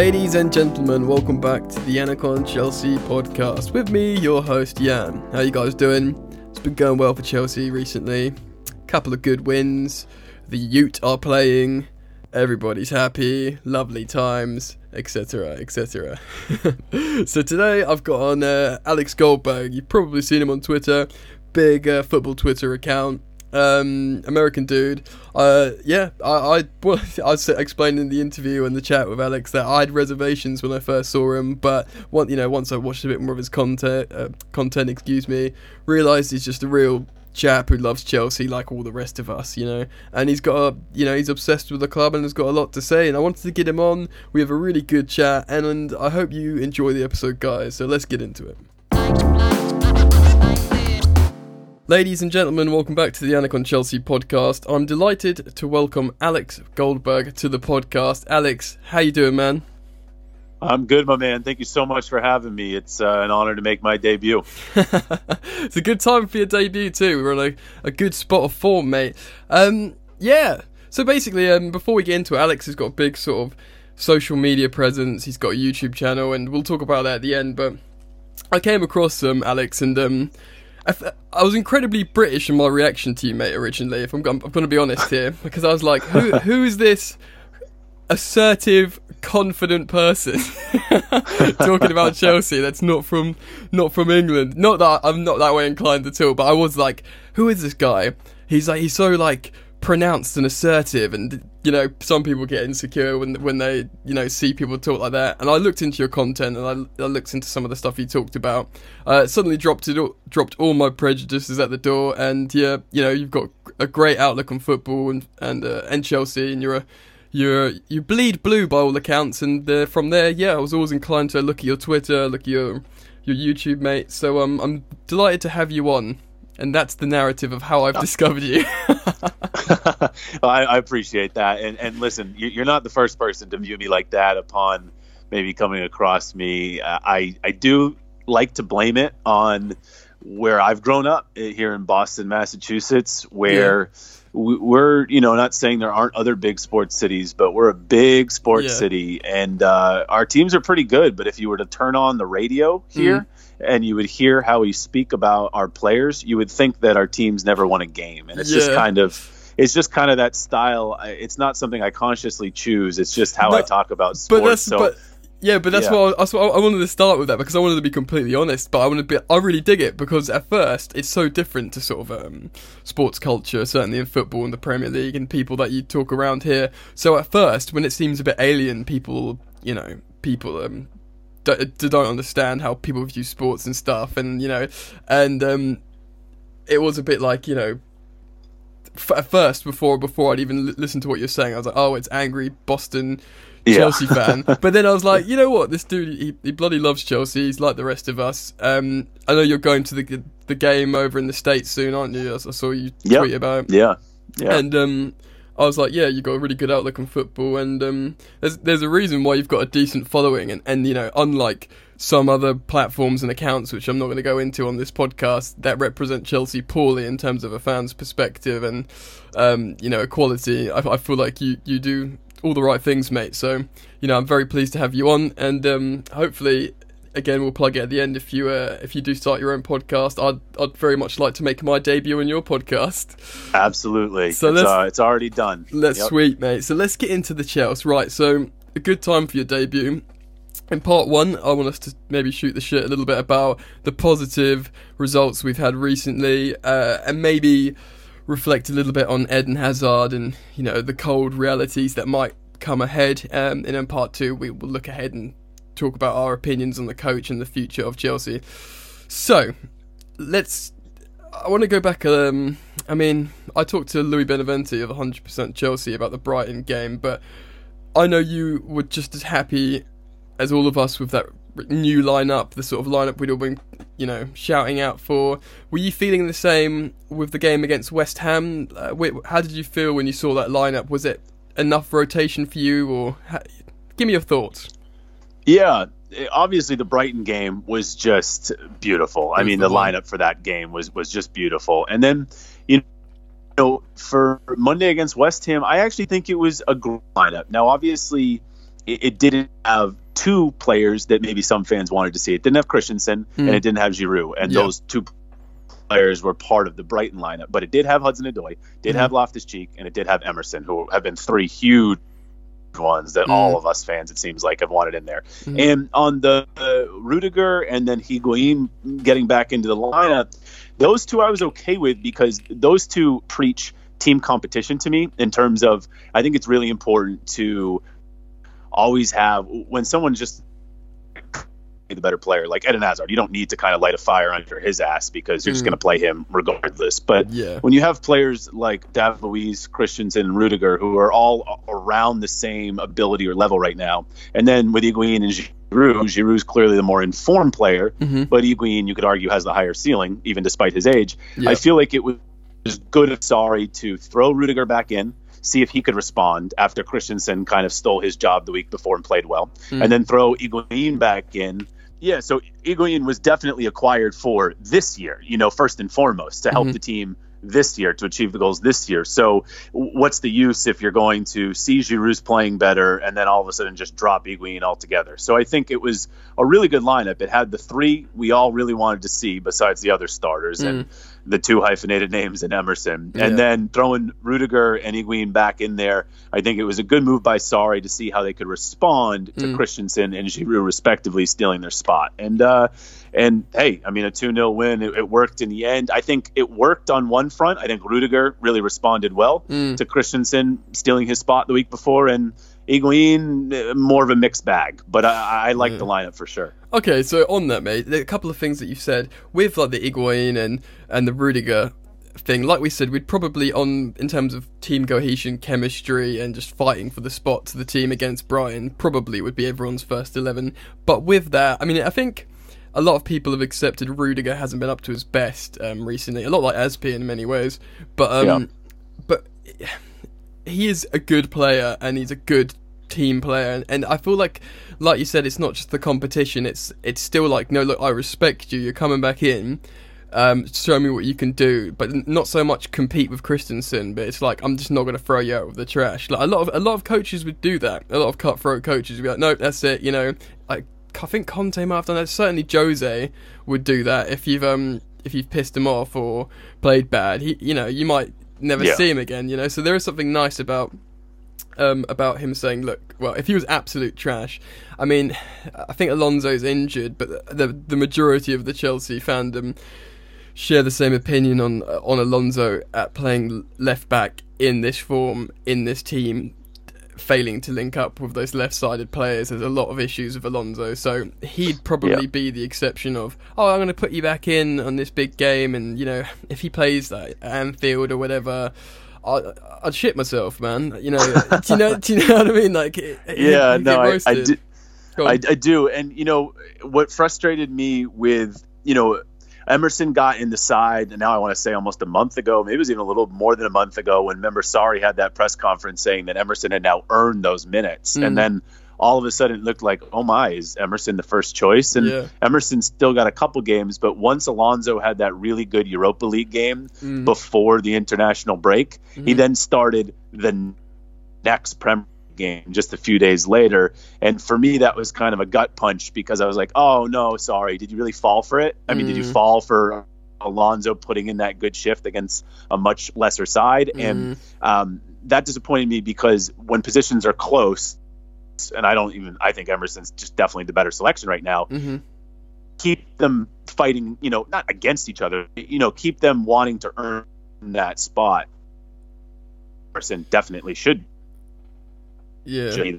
Ladies and gentlemen, welcome back to the Anacon Chelsea podcast with me, your host Jan. How you guys doing? It's been going well for Chelsea recently. Couple of good wins. The Ute are playing. Everybody's happy. Lovely times, etc., etc. so today I've got on uh, Alex Goldberg. You've probably seen him on Twitter. Big uh, football Twitter account um, American dude. Uh, yeah, I, I, well, I explained in the interview and the chat with Alex that I had reservations when I first saw him, but one, you know, once I watched a bit more of his content, uh, content, excuse me, realised he's just a real chap who loves Chelsea like all the rest of us, you know. And he's got a, you know, he's obsessed with the club and has got a lot to say. And I wanted to get him on. We have a really good chat, and, and I hope you enjoy the episode, guys. So let's get into it. Ladies and gentlemen, welcome back to the Anacon Chelsea podcast. I'm delighted to welcome Alex Goldberg to the podcast. Alex, how you doing, man? I'm good, my man. Thank you so much for having me. It's uh, an honor to make my debut. it's a good time for your debut too. We're on a, a good spot of form, mate. Um, yeah. So basically, um, before we get into it, Alex has got a big sort of social media presence. He's got a YouTube channel, and we'll talk about that at the end. But I came across um, Alex, and um, I, th- I was incredibly British in my reaction to you, mate. Originally, if I'm, I'm, I'm going to be honest here, because I was like, who who is this assertive, confident person talking about Chelsea that's not from not from England? Not that I'm not that way inclined at all, but I was like, who is this guy? He's like he's so like pronounced and assertive and you know some people get insecure when when they you know see people talk like that. And I looked into your content and I, I looked into some of the stuff you talked about. Uh, suddenly dropped it all, dropped all my prejudices at the door. And yeah you know you've got a great outlook on football and and uh, and Chelsea. And you're a you're you bleed blue by all accounts. And uh, from there yeah I was always inclined to look at your Twitter look at your your YouTube mate. So um, I'm delighted to have you on and that's the narrative of how I've discovered you. I, I, appreciate that, and and listen, you're not the first person to view me like that upon maybe coming across me. Uh, I I do like to blame it on where I've grown up eh, here in Boston, Massachusetts, where. Yeah. We're, you know, not saying there aren't other big sports cities, but we're a big sports yeah. city, and uh, our teams are pretty good. But if you were to turn on the radio here, mm and you would hear how we speak about our players, you would think that our teams never won a game, and it's yeah. just kind of it's just kind of that style. It's not something I consciously choose. It's just how I talk about sports. But that's, so, but, yeah, but that's yeah. what, I, that's what I wanted to start with that because I wanted to be completely honest. But I want to be, I really dig it because at first it's so different to sort of um, sports culture, certainly in football and the Premier League and people that you talk around here. So at first, when it seems a bit alien, people, you know, people um, don't, don't understand how people view sports and stuff, and you know, and um, it was a bit like you know, f- at first before before I'd even l- listen to what you're saying, I was like, oh, it's angry Boston. Chelsea yeah. fan, but then I was like, you know what, this dude, he, he bloody loves Chelsea. He's like the rest of us. Um, I know you're going to the the game over in the states soon, aren't you? I, I saw you yep. tweet about it. Yeah, yeah. And um, I was like, yeah, you've got a really good outlook on football, and um, there's there's a reason why you've got a decent following, and, and you know, unlike some other platforms and accounts, which I'm not going to go into on this podcast, that represent Chelsea poorly in terms of a fan's perspective and um, you know equality. I, I feel like you you do all the right things, mate. So you know, I'm very pleased to have you on, and um, hopefully again, we'll plug it at the end. If you uh, if you do start your own podcast, I'd I'd very much like to make my debut in your podcast. Absolutely. So it's, uh, it's already done. Let's yep. sweet, mate. So let's get into the Chelsea. Right. So a good time for your debut. In part one, I want us to maybe shoot the shit a little bit about the positive results we've had recently, uh, and maybe reflect a little bit on Eden Hazard and you know the cold realities that might come ahead. Um, and in part two, we will look ahead and talk about our opinions on the coach and the future of Chelsea. So, let's. I want to go back. Um, I mean, I talked to Louis Beneventi of 100% Chelsea about the Brighton game, but I know you were just as happy as all of us with that new lineup, the sort of lineup we'd all been, you know, shouting out for. Were you feeling the same with the game against West Ham? Uh, how did you feel when you saw that lineup? Was it enough rotation for you, or how, give me your thoughts? Yeah, obviously the Brighton game was just beautiful. I mean, the lineup for that game was was just beautiful. And then, you know, for Monday against West Ham, I actually think it was a great lineup. Now, obviously, it, it didn't have two players that maybe some fans wanted to see. It didn't have Christensen Mm. and it didn't have Giroud, and Yeah. those two players were part of the Brighton lineup. But it did have Hudson Odoi, did Mhm. have Loftus Cheek, and it did have Emerson, who have been three huge ones that Mm. all of us fans, it seems like, have wanted in there. Mhm. And on the uh, Rudiger and then Higuain getting back into the lineup, those two I was okay with because those two preach team competition to me in terms of I think it's really important to always have when someone just the better player like Eden Hazard, you don't need to kind of light a fire under his ass because you're just Mm. going to play him regardless. But yeah. when you have players like David Luiz, Christensen, and Rudiger who are all around the same ability or level right now, and then with Higuain and Giroud, Giroud's clearly the more informed player, hmm but Higuain, you could argue, has the higher ceiling, even despite his age. Yeah. I feel like it was good of Sarri to throw Rudiger back in, see if he could respond after Christensen kind of stole his job the week before and played well, Mm. and then throw Higuain back in. Yeah, so Higuain was definitely acquired for this year, you know, first and foremost, to help Mhm. the team this year to achieve the goals this year. So, what's the use if you're going to see Giroud's playing better and then all of a sudden just drop Higuain altogether? So, I think it was a really good lineup. It had the three we all really wanted to see besides the other starters and the two hyphenated names in Emerson. Yeah. And then throwing Rudiger and Higuain back in there, I think it was a good move by Sarri to see how they could respond to Mm. Christensen and Giroud respectively stealing their spot. And uh, and hey, I mean a 2-0 win, it, it worked in the end. I think it worked on one front. I think Rudiger really responded well Mm. to Christensen stealing his spot the week before and Higuain uh, more of a mixed bag, but I, I like Yeah. the lineup for sure. Okay, so on that, mate, there are a couple of things that you've said with like the Higuain and and the Rudiger thing. Like we said, we'd probably on in terms of team cohesion, chemistry, and just fighting for the spot to the team against Brighton, probably would be everyone's first eleven. But with that, I mean, I think a lot of people have accepted Rudiger hasn't been up to his best um, recently. A lot like Azpi in many ways, but um, Yeah. but he is a good player and he's a good team player and, and I feel like like you said it's not just the competition it's it's still like no look I respect you you're coming back in um, show me what you can do but not so much compete with Christensen but it's like I'm just not going to throw you out with the trash. Like a lot of a lot of coaches would do that a lot of cutthroat coaches would be like no that's it you know? Like I think Conte might have done that certainly Jose would do that if you've um if you've pissed him off or played bad. He you know you might never Yeah. see him again you know? So there is something nice about um, about him saying, "Look, well, if he was absolute trash, I mean, I think Alonso's injured, but the the majority of the Chelsea fandom share the same opinion on on Alonso at playing left back in this form in this team." Failing to link up with those left-sided players, there's a lot of issues with Alonso. So he'd probably Yeah. be the exception of, oh, I'm going to put you back in on this big game, and you know, if he plays that at Anfield or whatever, I, I'd shit myself, man. You know, do you know, do you know what I mean? Like, he- Yeah, no, I, I roasted. did. Go on. I, I do, and you know what frustrated me with you know Emerson got in the side, and now I want to say almost a month ago, maybe it was even a little more than a month ago, when member Sarri had that press conference saying that Emerson had now earned those minutes, Mm. and then all of a sudden it looked like, oh my, is Emerson the first choice? And Yeah. Emerson still got a couple games, but once Alonso had that really good Europa League game Mm. before the international break, he Mhm. then started the next Premier game just a few days later. And for me, that was kind of a gut punch because I was like, oh, no, sorry. Did you really fall for it? I mean, did you Mm. fall for Alonso putting in that good shift against a much lesser side? And um, that disappointed me because when positions are close, and I don't even, I think Emerson's just definitely the better selection right now hmm keep them fighting, you know, not against each other, you know, keep them wanting to earn that spot. Person definitely should. Yeah.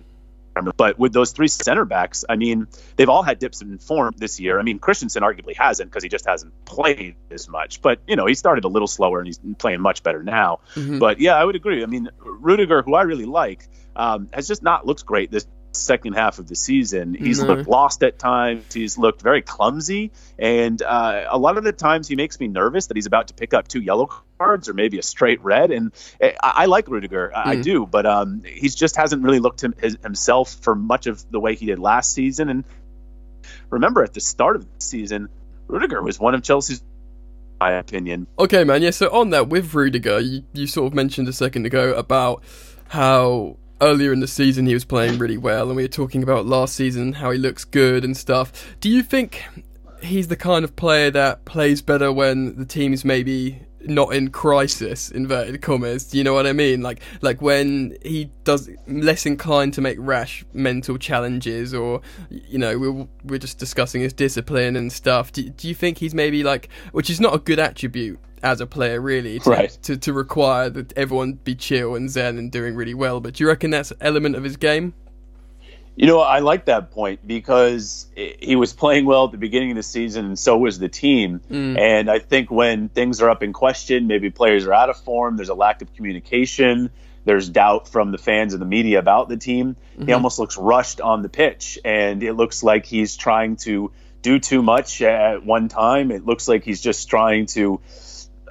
But with those three center backs, I mean, they've all had dips in form this year. I mean, Christensen arguably hasn't because he just hasn't played as much. But you know, he started a little slower and he's playing much better now. Mhm. But yeah, I would agree. I mean, Rudiger, who I really like, um, has just not looked great this second half of the season. He's No. looked lost at times. He's looked very clumsy, and uh, a lot of the times he makes me nervous that he's about to pick up two yellow cards or maybe a straight red. And I, I like Rudiger, I, I Mm. do, but um, he just hasn't really looked him, his, himself for much of the way he did last season. And remember, at the start of the season, Rudiger was one of Chelsea's, my opinion, Okay, man. Yeah. So on that, with Rudiger, you, you sort of mentioned a second ago about how earlier in the season he was playing really well, and we were talking about last season how he looks good and stuff. Do you think he's the kind of player that plays better when the team's maybe not in crisis inverted commas? Do you know what i mean? Like like when he does less inclined to make rash mental challenges or you know we're, we're just discussing his discipline and stuff. Do, do you think he's maybe like which is not a good attribute as a player really to, right. to, to require that everyone be chill and zen and doing really well but do you reckon that's an element of his game you know, I like that point because he was playing well at the beginning of the season, and so was the team. Mm. And I think when things are up in question, maybe players are out of form, there's a lack of communication, there's doubt from the fans and the media about the team. Mm-hmm. He almost looks rushed on the pitch, and it looks like he's trying to do too much at one time. It looks like he's just trying to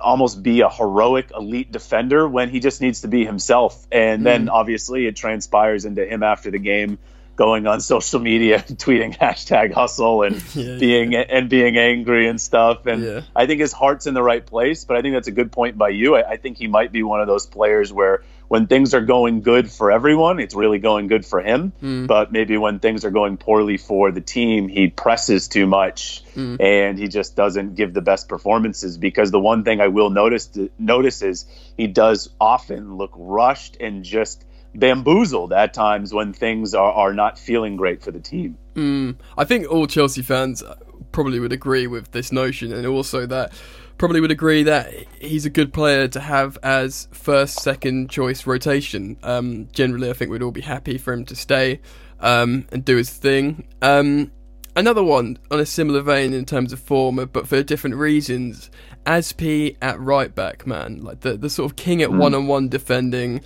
almost be a heroic elite defender when he just needs to be himself. And mm. then obviously it transpires into him after the game going on social media, tweeting hashtag hustle and yeah, being yeah. and being angry and stuff. And yeah. I think his heart's in the right place. But I think that's a good point by you. I, I, think he might be one of those players where when things are going good for everyone, it's really going good for him. Mm. But maybe when things are going poorly for the team, he presses too much mm. and he just doesn't give the best performances. Because the one thing I will notice notice is he does often look rushed and just bamboozled at times when things are, are not feeling great for the team. Mm, I think all Chelsea fans probably would agree with this notion, and also that probably would agree that he's a good player to have as first, second choice rotation. Um, generally, I think we'd all be happy for him to stay um, and do his thing. Um, another one on a similar vein in terms of form, but for different reasons. Azpi at right back, man, like the the sort of king at one on one defending.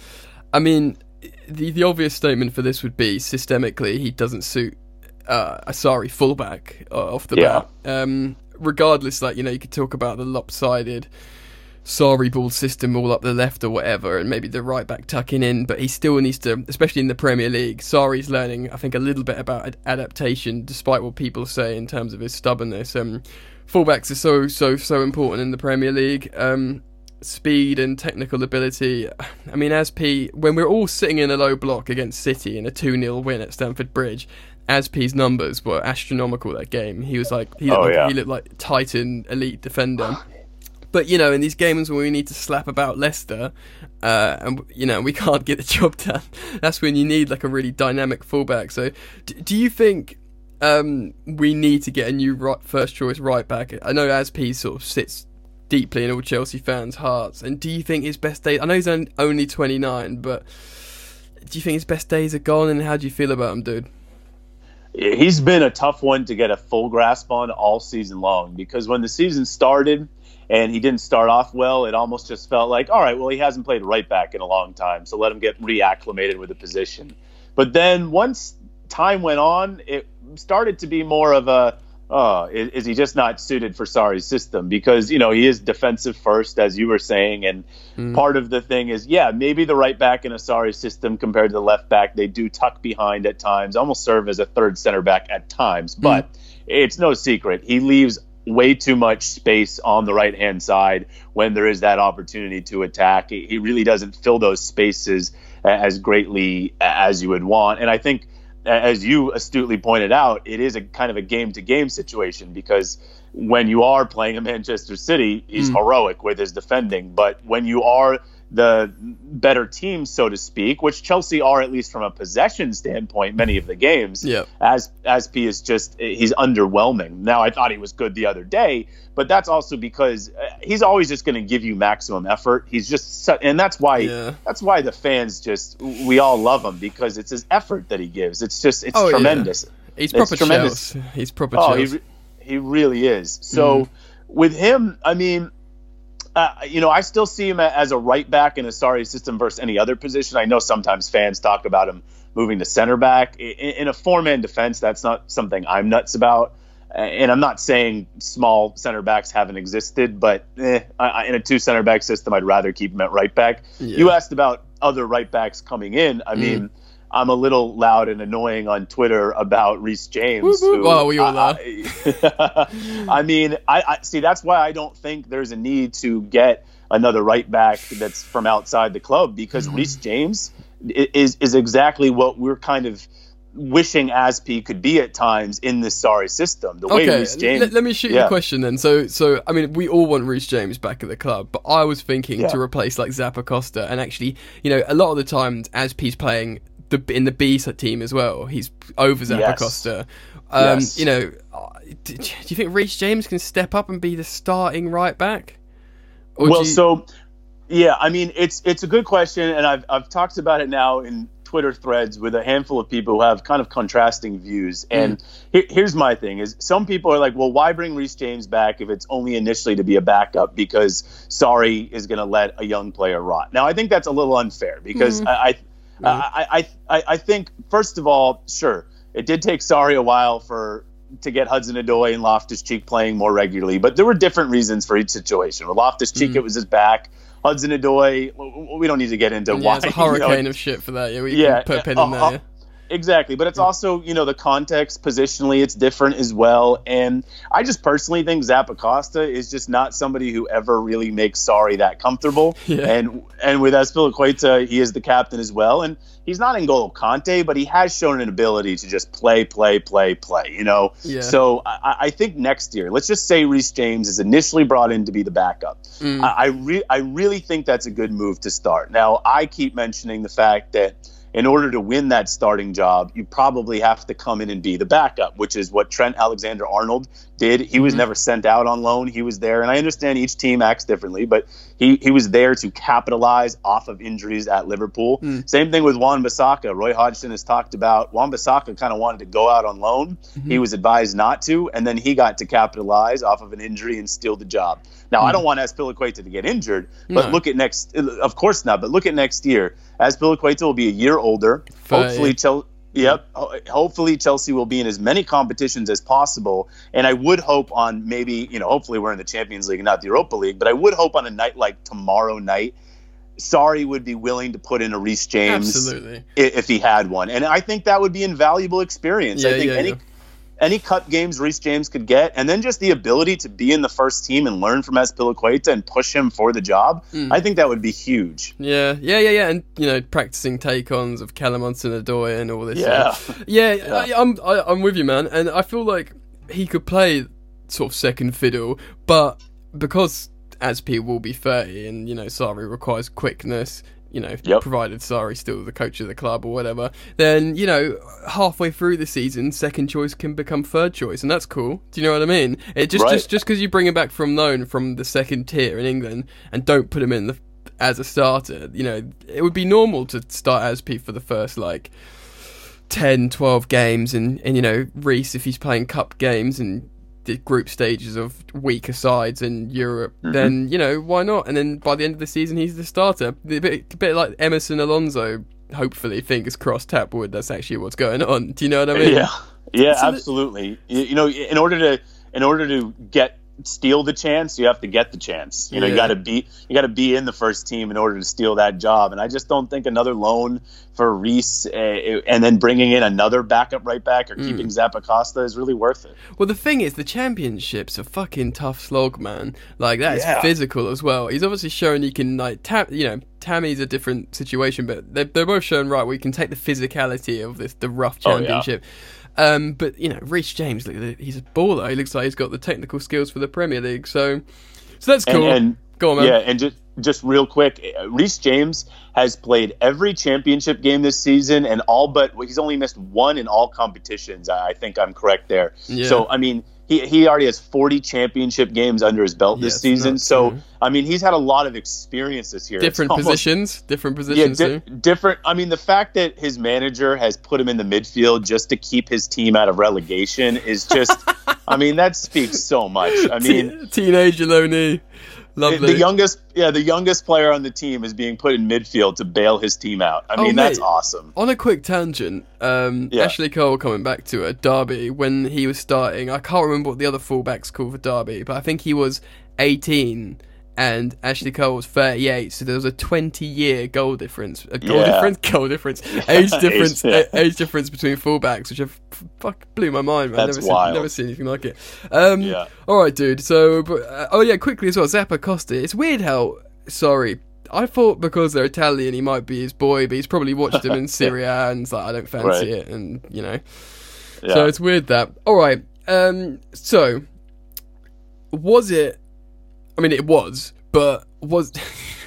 I mean, the the obvious statement for this would be systemically he doesn't suit uh, a Sarri fullback uh, off the yeah. bat. Um, regardless, like you know, you could talk about the lopsided Sarri ball system all up the left or whatever, and maybe the right back tucking in, but he still needs to, especially in the Premier League. Sarri's learning, I think, a little bit about adaptation, despite what people say in terms of his stubbornness. Um, fullbacks are so so so important in the Premier League. Um, speed and technical ability. I mean, Azpi, when we're all sitting in a low block against City in a 2 0 win at Stamford Bridge, Azpi's numbers were astronomical that game. He was like, he looked, oh, like, yeah. he looked like Titan elite defender. But you know, in these games where we need to slap about Leicester, uh, and you know we can't get the job done, that's when you need like a really dynamic fullback. So, d- do you think um, we need to get a new right, first choice right back? I know Azpi sort of sits deeply in all Chelsea fans' hearts. And do you think his best days? I know he's only 29, but do you think his best days are gone? And how do you feel about him, dude? He's been a tough one to get a full grasp on all season long because when the season started and he didn't start off well, it almost just felt like, all right, well, he hasn't played right back in a long time, so let him get reacclimated with the position. But then once time went on, it started to be more of a uh, is, is, he just not suited for Sarri's system? Because you know he is defensive first, as you were saying, and mm. part of the thing is, yeah, maybe the right back in a Sarri system compared to the left back, they do tuck behind at times, almost serve as a third center back at times. Mm. But it's no secret he leaves way too much space on the right hand side when there is that opportunity to attack. He really doesn't fill those spaces as greatly as you would want, and I think as you astutely pointed out, it is a kind of a game to game situation because when you are playing a Manchester City, he's mm. heroic with his defending. But when you are the better team, so to speak, which Chelsea are at least from a possession standpoint, many of the games. Yeah. Azpi is just he's underwhelming. Now I thought he was good the other day, but that's also because uh, he's always just going to give you maximum effort. He's just and that's why yeah. that's why the fans just we all love him because it's his effort that he gives. It's just it's oh, tremendous. Yeah. He's proper tremendous. He's proper. Oh, he, he really is. So mm. with him, I mean uh, you know, I still see him as a right back in a Sarri system versus any other position. I know sometimes fans talk about him moving to center back. In, in a four man defense, that's not something I'm nuts about. And I'm not saying small center backs haven't existed, but eh, I, in a two center back system, I'd rather keep him at right back. Yeah. You asked about other right backs coming in. I mm. mean, I'm a little loud and annoying on Twitter about Reece James. Who, well, we all I, I mean, I, I, see. That's why I don't think there's a need to get another right back that's from outside the club because mm-hmm. Reece James is is exactly what we're kind of wishing Asp could be at times in this Sarri system. The way Okay, Reece James, let, let me shoot you a question then. So, so I mean, we all want Reece James back at the club, but I was thinking Yeah. to replace like Zappacosta, and actually, you know, a lot of the times Asp's playing the in the B team as well. He's over Zappa Yes. Costa. Um, Yes. You know, uh, do, do you think Reece James can step up and be the starting right back? Or well, you- so yeah, I mean it's it's a good question, and I've I've talked about it now in Twitter threads with a handful of people who have kind of contrasting views. And he- here's my thing: is some people are like, well, why bring Reece James back if it's only initially to be a backup because Sarri is going to let a young player rot? Now, I think that's a little unfair because I, I, I, I I I think first of all, sure, it did take Sarri a while for to get Hudson Odoi and Loftus Cheek playing more regularly, but there were different reasons for each situation. With Loftus Cheek, it was his back. Hudson Odoi, we don't need to get into yeah, why. it's a you know, hurricane of shit for that. Yeah, we Yeah, can put a pin uh, in there. uh, yeah. Exactly, but it's also you know the context positionally it's different as well, and I just personally think Zappacosta is just not somebody who ever really makes Sarri that comfortable, Yeah. and and with Azpilicueta he is the captain as well, and he's not N'Golo Kanté, but he has shown an ability to just play, play, play, play, you know. Yeah. So I, I think next year, let's just say Reece James is initially brought in to be the backup. Mm. I I, re- I really think that's a good move to start. Now, I keep mentioning the fact that in order to win that starting job, you probably have to come in and be the backup, which is what Trent Alexander Arnold did. He was mm-hmm. never sent out on loan. He was there. And I understand each team acts differently, but he, he was there to capitalize off of injuries at Liverpool. Hmm. Same thing with Wan-Bissaka. Roy Hodgson has talked about Wan-Bissaka kind of wanted to go out on loan. Mm-hmm. He was advised not to, and then he got to capitalize off of an injury and steal the job. Now, I hmm. don't want Azpilicueta to get injured, but No. look at next. Of course not. But look at next year. Azpilicueta will be a year older. Hopefully, yeah. Chelsea. Yep. Hopefully, Chelsea will be in as many competitions as possible. And I would hope on maybe, you know, hopefully we're in the Champions League and not the Europa League, but I would hope on a night like tomorrow night, Sarri would be willing to put in a Reece James Absolutely. if he had one. And I think that would be invaluable experience. Yeah, I think yeah, any yeah. Any cup games Reece James could get, and then just the ability to be in the first team and learn from Azpilicueta and push him for the job, Hmm. I think that would be huge. Yeah, yeah, yeah, yeah, and you know, practicing take-ons of Callum Hudson Odoi and all this. Yeah. stuff. yeah, I, I'm, I, I'm with you, man, and I feel like he could play sort of second fiddle, but because Asp will be 30, and you know, Sarri requires quickness. You know, Yep. provided Sarri's still the coach of the club or whatever, then you know, halfway through the season, second choice can become third choice, and that's cool. Do you know what I mean? It just Right. just just because you bring him back from loan from the second tier in England and don't put him in the as a starter, you know, it would be normal to start Azpi for the first like 10, 12 games, and and you know, Reece if he's playing cup games and the group stages of weaker sides in Europe, mm-hmm. then you know why not? And then by the end of the season, he's the starter. A bit, a bit like Emerson Alonso. Hopefully, fingers crossed, Tapwood. That's actually what's going on. Do you know what I mean? Yeah, yeah, So absolutely. You, you know, in order to in order to get steal the chance, you have to get the chance. You know, you got to be you got to be in the first team in order to steal that job. And I just don't think another loan for Reece uh, and then bringing in another backup right back or Hmm. keeping Zappa Costa is really worth it. Well, the thing is, the championship's a fucking tough slog, man. Like that's Yeah. physical as well. He's obviously shown he can like tap. You know, Tammy's a different situation, but they're, they're both shown right. We can take the physicality of this the rough Oh, yeah. Um, but you know, Reece James, he's a baller. He looks like he's got the technical skills for the Premier League. So, so that's cool. and Go on, man. Yeah, and just just real quick, uh, Reece James has played every championship game this season, and all but he's only missed one in all competitions. I I think I'm correct there. Yeah. So I mean, he he already has 40 championship games under his belt this season. So too. I mean, he's had a lot of experience this year. Different almost- positions, different Yeah, positions. di- different. I mean, the fact that his manager has put him in the midfield just to keep his team out of relegation is just. I mean, that speaks so much. I mean, Te- teenager Loney, lovely. the youngest, yeah, the youngest player on the team is being put in midfield to bail his team out. I Oh, mean, that's awesome. On a quick tangent, um, Yeah. Ashley Cole coming back to it, Derby, when he was starting, I can't remember what the other fullbacks called for Derby, but I think he was 18 and Ashley Cole was 38, so there was a 20 year goal difference. A goal Yeah. difference? Goal difference. Age difference. yeah. a- age difference between fullbacks, which have fuck blew my mind, man. That's never wild. Seen, never seen anything like it. Um, Yeah. Alright, dude, so, but, uh, oh yeah, quickly as well, Zappacosta. It's weird how, Sarri, I thought because they're Italian, he might be his boy, but he's probably watched him in Serie A and it's like I don't fancy Right. it, and you know. Yeah. So it's weird that. All right. Um. So was it? I mean, it was, but was.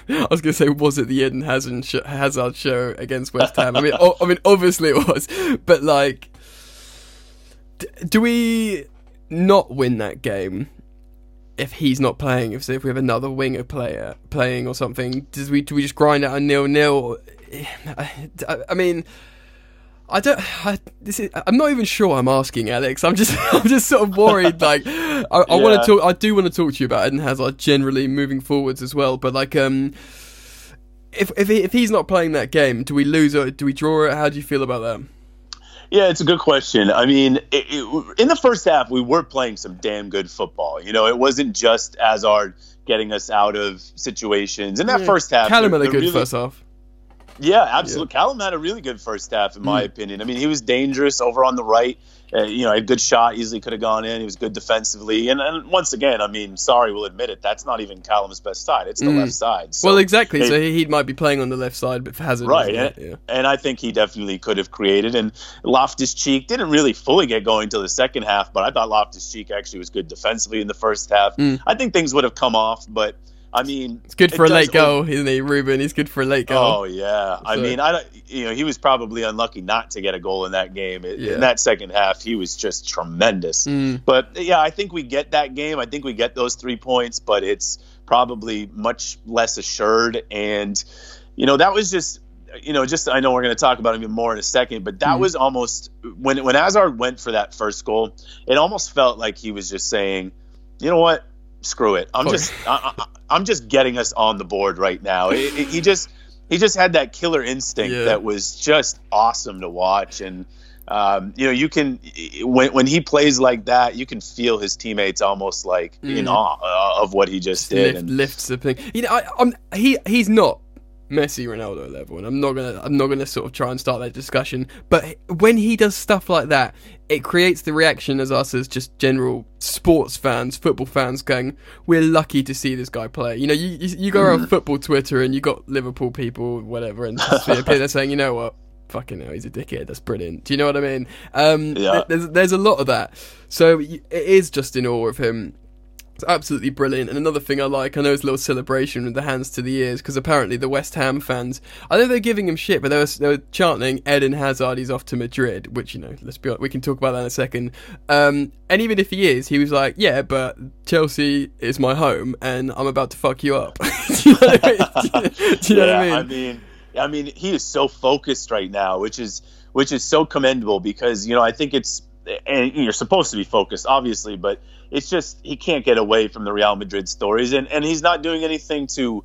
I was gonna say, was it the Eden Hazard, sh- Hazard show against West Ham? I mean, o- I mean, obviously it was, but like, d- do we not win that game if he's not playing? If if we have another winger player playing or something, does we do we just grind out a nil nil? I, I mean. I don't. I, this is. I'm not even sure. I'm asking Alex. I'm just. I'm just sort of worried. Like, I, I want to talk. I do want to talk to you about Eden Hazard generally moving forwards as well. But like, um, if if he, if he's not playing that game, do we lose or do we draw it? How do you feel about that? Yeah, it's a good question. I mean, it, it, in the first half, we were playing some damn good football. You know, it wasn't just Hazard getting us out of situations. In that Yeah. first half, Callum had a good really- first half. Yeah, absolutely. Callum had a really good first half, in my Mm. opinion. I mean, he was dangerous over on the right. Uh, you know, a good shot easily could have gone in. He was good defensively. And, and once again, I mean, sorry, we'll admit it. That's not even Callum's best side. It's the Mm. left side. So, well, exactly. it- so he, he might be playing on the left side, but for Hazard, Right, isn't yeah. and I think he definitely could have created. And Loftus Cheek didn't really fully get going till the second half, but I thought Loftus Cheek actually was good defensively in the first half. Mm. I think things would have come off, but I mean, It's good it for a does late goal, isn't he, Ruben? He's good for a late goal. Oh yeah, I mean, I don't, you know he was probably unlucky not to get a goal in that game. In- Yeah. In that second half, he was just tremendous. Mm. But yeah, I think we get that game. I think we get those three points, but it's probably much less assured. And you know that was just you know just I know we're going to talk about him even more in a second, but that Mhm. was almost when when Hazard went for that first goal, it almost felt like he was just saying, you know what, screw it. I'm just I, I, I'm just getting us on the board right now. It, it- he just he just had that killer instinct Yeah. that was just awesome to watch and. Um, you know, you can when when he plays like that, you can feel his teammates almost like in Mm. awe uh, of what he just did. lift, And lifts the thing. You know, I, I'm he he's not Messi, Ronaldo level, and I'm not gonna I'm not gonna sort of try and start that discussion. But when he does stuff like that, it creates the reaction as us as just general sports fans, football fans, going, "We're lucky to see this guy play." You know, you you, you go Mm. around football Twitter and you got Liverpool people, whatever, and just, you know, people are saying, "You know what." Fucking hell, he's a dickhead. That's brilliant. Do you know what I mean? Um, Yeah. there's there's a lot of that. So it is just in awe of him. It's absolutely brilliant. And another thing I like, I know it's a little celebration with the hands to the ears because apparently the West Ham fans, I know they're giving him shit, but they were, they were chanting Eden Hazard is off to Madrid, which you know, let's be honest, we can talk about that in a second. Um, and even if he is, he was like, yeah, but Chelsea is my home and I'm about to fuck you up. Do you know what I mean? Do you know yeah, what I mean? I mean, I mean, he is so focused right now, which is which is so commendable because you know I think it's and you're supposed to be focused, obviously, but it's just he can't get away from the Real Madrid stories, and and he's not doing anything to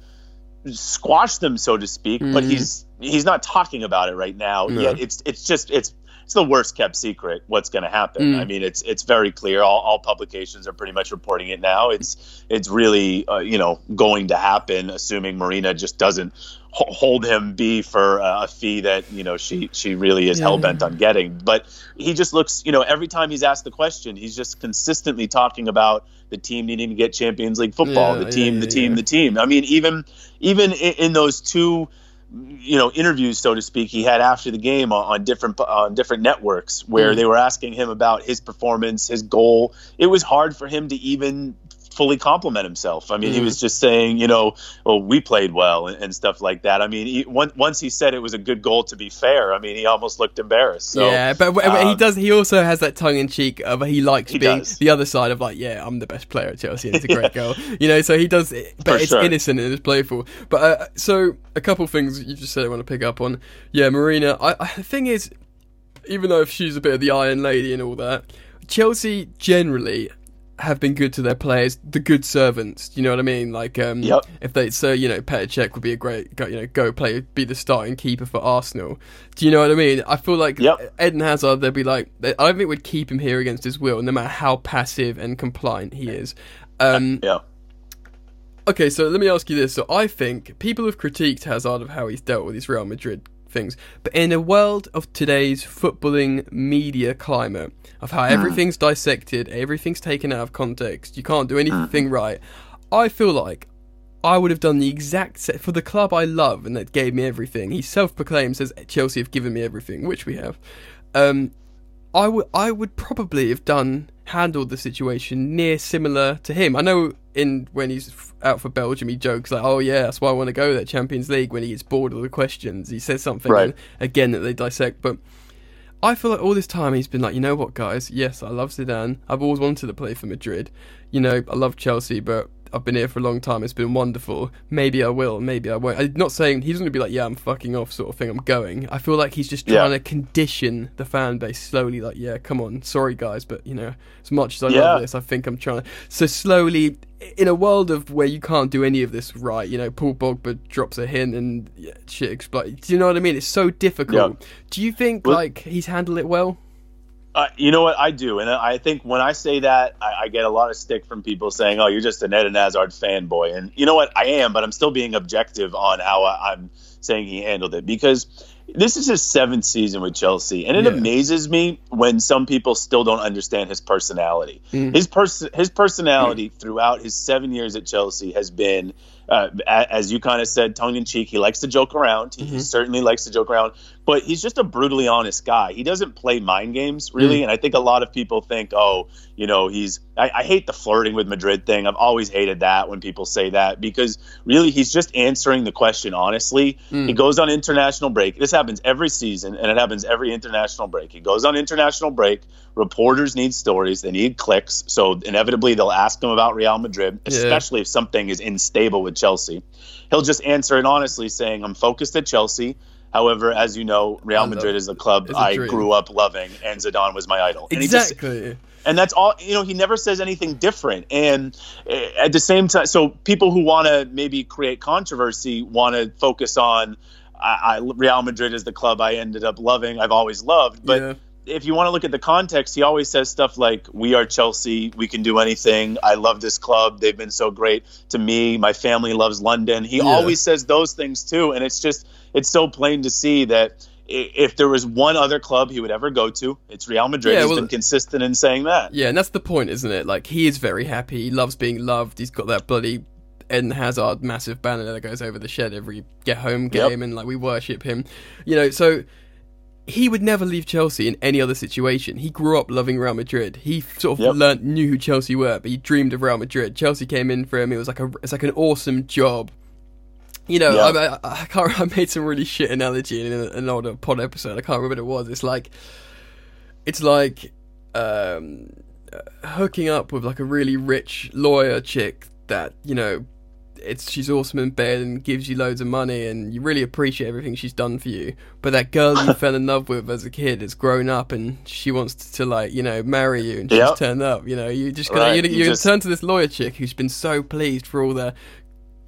squash them, so to speak. But Mhm. he's he's not talking about it right now. No. Yet it's it's just it's it's the worst kept secret what's going to happen. Mm. I mean, it's it's very clear. All, all publications are pretty much reporting it now. It's it's really uh, you know going to happen, assuming Marina just doesn't hold him be for a fee that you know she she really is Yeah. hell bent on getting. But he just looks, you know, every time he's asked the question, he's just consistently talking about the team needing to get Champions League football, Yeah, the team, yeah, the team, the team. I mean, even even in, in those two you know interviews so to speak he had after the game on, on different on different networks where Mm. they were asking him about his performance his goal it was hard for him to even fully compliment himself i mean he Mm. was just saying you know oh we played well and, and stuff like that i mean he, one, once he said it was a good goal to be fair i mean he almost looked embarrassed so yeah, but, but he um, does. He also has that tongue in cheek of he likes He being does. the other side of like, yeah, I'm the best player at Chelsea. and It's a great goal, you know. So he does, it, but For it's sure. innocent and it's playful. But uh, so a couple things you just said I want to pick up on. Yeah, Marina. I, I, the thing is, even though she's a bit of the Iron Lady and all that, Chelsea generally have been good to their players, the good servants. Do you know what I mean? Like, um, Yep. if they so you know, Petr Cech would be a great, go, you know, go play, be the starting keeper for Arsenal. Do you know what I mean? I feel like Yep. Eden Hazard, they'd be like, they, I don't think would keep him here against his will, no matter how passive and compliant he is. Um, yeah Okay, so let me ask you this. So I think people have critiqued Hazard of how he's dealt with his Real Madrid things, but in a world of today's footballing media climate, of how everything's dissected, everything's taken out of context, you can't do anything right. I feel like I would have done the exact set for the club I love and that gave me everything. He self-proclaims says Chelsea have given me everything, which we have. Um, I would I would probably have done handled the situation near similar to him. I know in when he's out for Belgium, he jokes like, "Oh yeah, that's why I want to go there, Champions League." When he gets bored of the questions, he says something Right. again that they dissect. But I feel like all this time he's been like, you know what, guys? Yes, I love Zidane. I've always wanted to play for Madrid. You know, I love Chelsea, but I've been here for a long time. It's been wonderful. Maybe I will. Maybe I won't. I'm not saying he's going to be like, yeah, I'm fucking off, sort of thing. I'm going. I feel like he's just Yeah. trying to condition the fan base slowly. Like, yeah, come on, sorry guys, but you know, as much as I Yeah. love this, I think I'm trying to. So slowly, in a world of where you can't do any of this right, you know, Paul Pogba drops a hint and yeah, shit explodes. Do you know what I mean? It's so difficult. Yeah. Do you think Well- like he's handled it well? Uh, you know what I do, and I think when I say that, I, I get a lot of stick from people saying, "Oh, you're just an Eden Hazard fanboy," and you know what I am, but I'm still being objective on how I, I'm saying he handled it because this is his seventh season with Chelsea, and it Yeah. amazes me when some people still don't understand his personality. Mm. His person, his personality throughout his seven years at Chelsea has been, uh, as you kind of said, tongue in cheek. He likes to joke around. He, Mhm. certainly likes to joke around, but he's just a brutally honest guy. He doesn't play mind games really, Mm. and I think a lot of people think, oh, you know, he's. I, I hate the flirting with Madrid thing. I've always hated that when people say that because really he's just answering the question honestly. Mm. He goes on international break. This happens every season, and it happens every international break. He goes on international break. Reporters need stories. They need clicks. So inevitably, they'll ask him about Real Madrid, Yeah. especially if something is unstable with Chelsea. He'll just answer it honestly, saying, "I'm focused at Chelsea." However, as you know, Real Madrid is the club a I dream. grew up loving, and Zidane was my idol. And he just- Exactly. and that's all you know he never says anything different and eh, at the same time so people who want to maybe create controversy want to focus on I, I, real madrid is the club i ended up loving i've always loved but yeah. If you want to look at the context he always says stuff like we are chelsea we can do anything i love this club they've been so great to me my family loves london he Yeah. always says those things too and it's just it's so plain to see that if there was one other club he would ever go to, it's Real Madrid. Yeah, He's well- been consistent in saying that. Yeah, and that's the point, isn't it? Like he is very happy. He loves being loved. He's got that bloody Eden Hazard massive banner that goes over the shed every get home Yep. game, and like we worship him. You know, so he would never leave Chelsea in any other situation. He grew up loving Real Madrid. He sort of Yep. learnt knew who Chelsea were, but he dreamed of Real Madrid. Chelsea came in for him. It was like a it's like an awesome job. You know, Yeah. I, I, I can't. I made some really shit analogy in an, an older pod episode. I can't remember what it was. It's like, it's like um, hooking up with like a really rich lawyer chick that you know, it's she's awesome in bed and gives you loads of money and you really appreciate everything she's done for you. But that girl you fell in love with as a kid has grown up and she wants to like you know marry you and she's Yep. turned up. You know, you just gonna Right, you, you you just- turn to this lawyer chick who's been so pleased for all the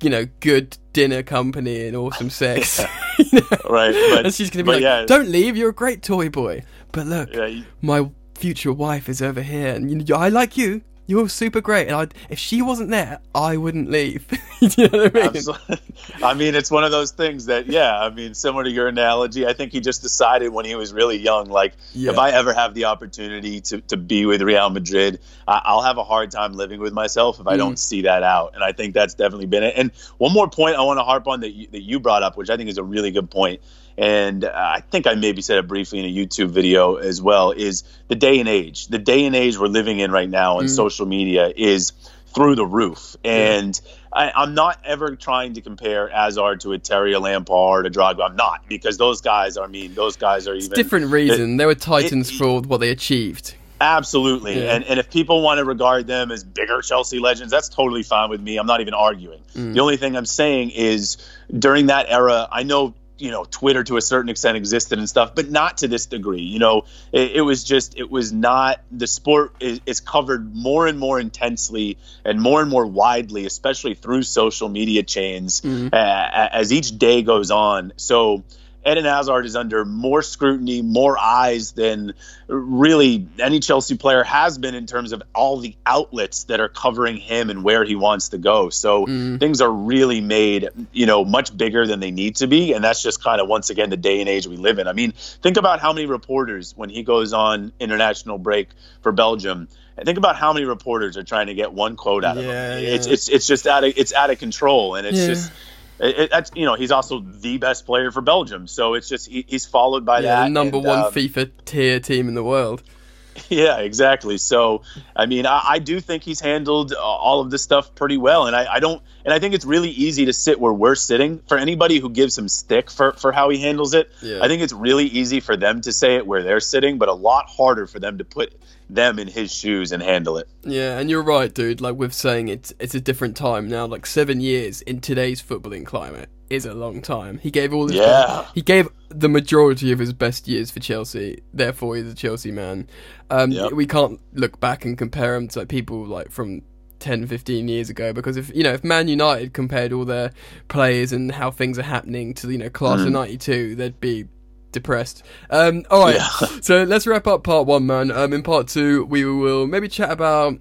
you know good dinner company and awesome sex. you know? Right, but- and she's gonna be like, yeah. "Don't leave. You're a great toy boy." But look, Yeah, you- my future wife is over here, and you I like you. You're super great, and I'd, if she wasn't there, I wouldn't leave. you know what I mean? Absolutely. I mean, it's one of those things that, yeah, I mean, similar to your analogy, I think he just decided when he was really young, like, Yeah. if I ever have the opportunity to, to be with Real Madrid, I, I'll have a hard time living with myself if I Mm. don't see that out. And I think that's definitely been it. And one more point I want to harp on that you, that you brought up, which I think is a really good point, and uh, I think I maybe said it briefly in a YouTube video as well, is the day and age. The day and age we're living in right now on Mm. social media is through the roof. And I, I'm not ever trying to compare Hazard to a Terry Lampard, a Drogba. I'm not because those guys. I mean, those guys are It's even different reason. they were titans it- for what they achieved. Absolutely. Yeah. And and if people want to regard them as bigger Chelsea legends, that's totally fine with me. I'm not even arguing. Mm. The only thing I'm saying is during that era, I know you know Twitter to a certain extent existed and stuff, but not to this degree. You know, it, it was just it was not the sport is, is covered more and more intensely and more and more widely, especially through social media chains Mm. uh, as each day goes on. So Eden Hazard is under more scrutiny, more eyes than really any Chelsea player has been in terms of all the outlets that are covering him and where he wants to go. So mm. things are really made, you know, much bigger than they need to be, and that's just kind of once again the day and age we live in. I mean, think about how many reporters when he goes on international break for Belgium and think about how many reporters are trying to get one quote out of yeah, him. Yeah. It's it's it's just out of it's out of control, and it's yeah. just. It, that's you know he's also the best player for Belgium, so it's just he, he's followed by that number and, one um, FIFA tier team in the world. Yeah, exactly. So, I mean, I, I, do think he's handled uh, all of this stuff pretty well, and I, I, don't, and I think it's really easy to sit where we're sitting. For anybody who gives him stick for for how he handles it, yeah. I think it's really easy for them to say it where they're sitting, but a lot harder for them to put them in his shoes and handle it. Yeah, and you're right, dude. Like with saying it's it's a different time now. Like seven years in today's footballing climate is a long time. He gave all his yeah. Best, he gave the majority of his best years for Chelsea. Therefore, he's a Chelsea man. Um, yep. We can't look back and compare him to like people like from 10, 15 years ago because if you know if Man United compared all their players and how things are happening to you know class mm. of '92, they'd be depressed. Um, all right, yeah. so let's wrap up part one, man. Um, in part two, we will maybe chat about,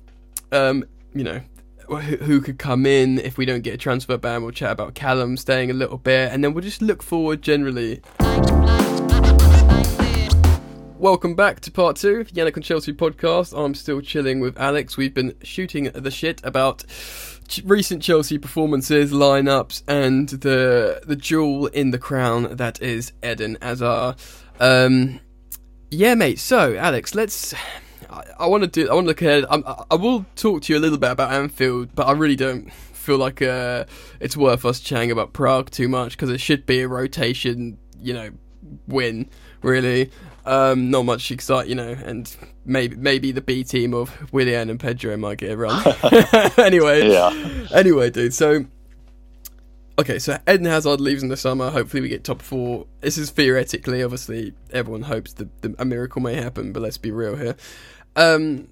um, you know, who, who could come in if we don't get a transfer ban. We'll chat about Callum staying a little bit, and then we'll just look forward generally. Welcome back to part two of the Yannick and Chelsea podcast. I'm still chilling with Alex. We've been shooting the shit about recent Chelsea performances, lineups, and the the jewel in the crown that is Eden Hazard. Um, yeah, mate. So, Alex, let's. I, I want to do. I want to look ahead. I'm, i will talk to you a little bit about Anfield, but I really don't feel like uh, it's worth us chatting about Prague too much because it should be a rotation, you know, win really. Um, not much excite, you know, and maybe maybe the B team of Willian and Pedro might get a run. anyway, yeah. Anyway, dude. So, okay, so Eden Hazard leaves in the summer. Hopefully, we get top four. This is theoretically, obviously, everyone hopes that the, a miracle may happen, but let's be real here. Um,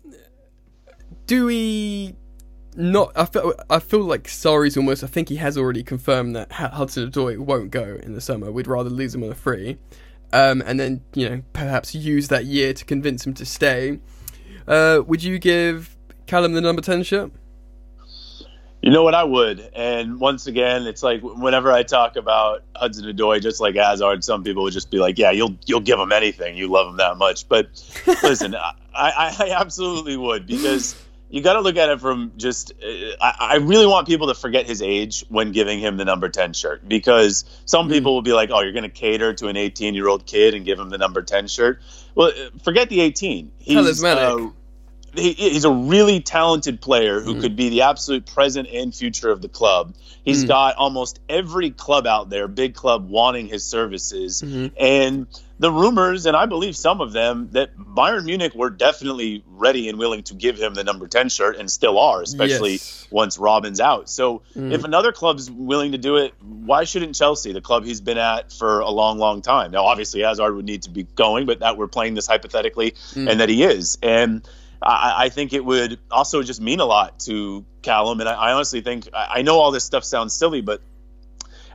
do we not? I feel I feel like Sarri's almost. I think he has already confirmed that Hudson Odoi won't go in the summer. We'd rather lose him on a free um, and then you know perhaps use that year to convince him to stay. Uh, would you give Callum the number ten shirt? You know what I would, and once again, it's like whenever I talk about Hudson Odoi, just like Hazard, some people would just be like, "Yeah, you'll you'll give him anything. You love him that much." But listen, I, I, I absolutely would because you got to look at it from just. Uh, I, I, really want people to forget his age when giving him the number ten shirt because some mm. people will be like, "Oh, you're going to cater to an 18 year old kid and give him the number 10 shirt." Well, forget the 18. He's uh, he, he's a really talented player who mm. could be the absolute present and future of the club. He's mm. got almost every club out there, big club, wanting his services, mm-hmm. and the rumors, and I believe some of them, that Bayern Munich were definitely ready and willing to give him the number 10 shirt and still are, especially yes. once Robben's out. So mm. if another club's willing to do it, why shouldn't Chelsea, the club he's been at for a long, long time? Now, obviously, Hazard would need to be going, but that we're playing this hypothetically mm. and that he is. And I, I, think it would also just mean a lot to Callum. And I, I honestly think, I know all this stuff sounds silly, but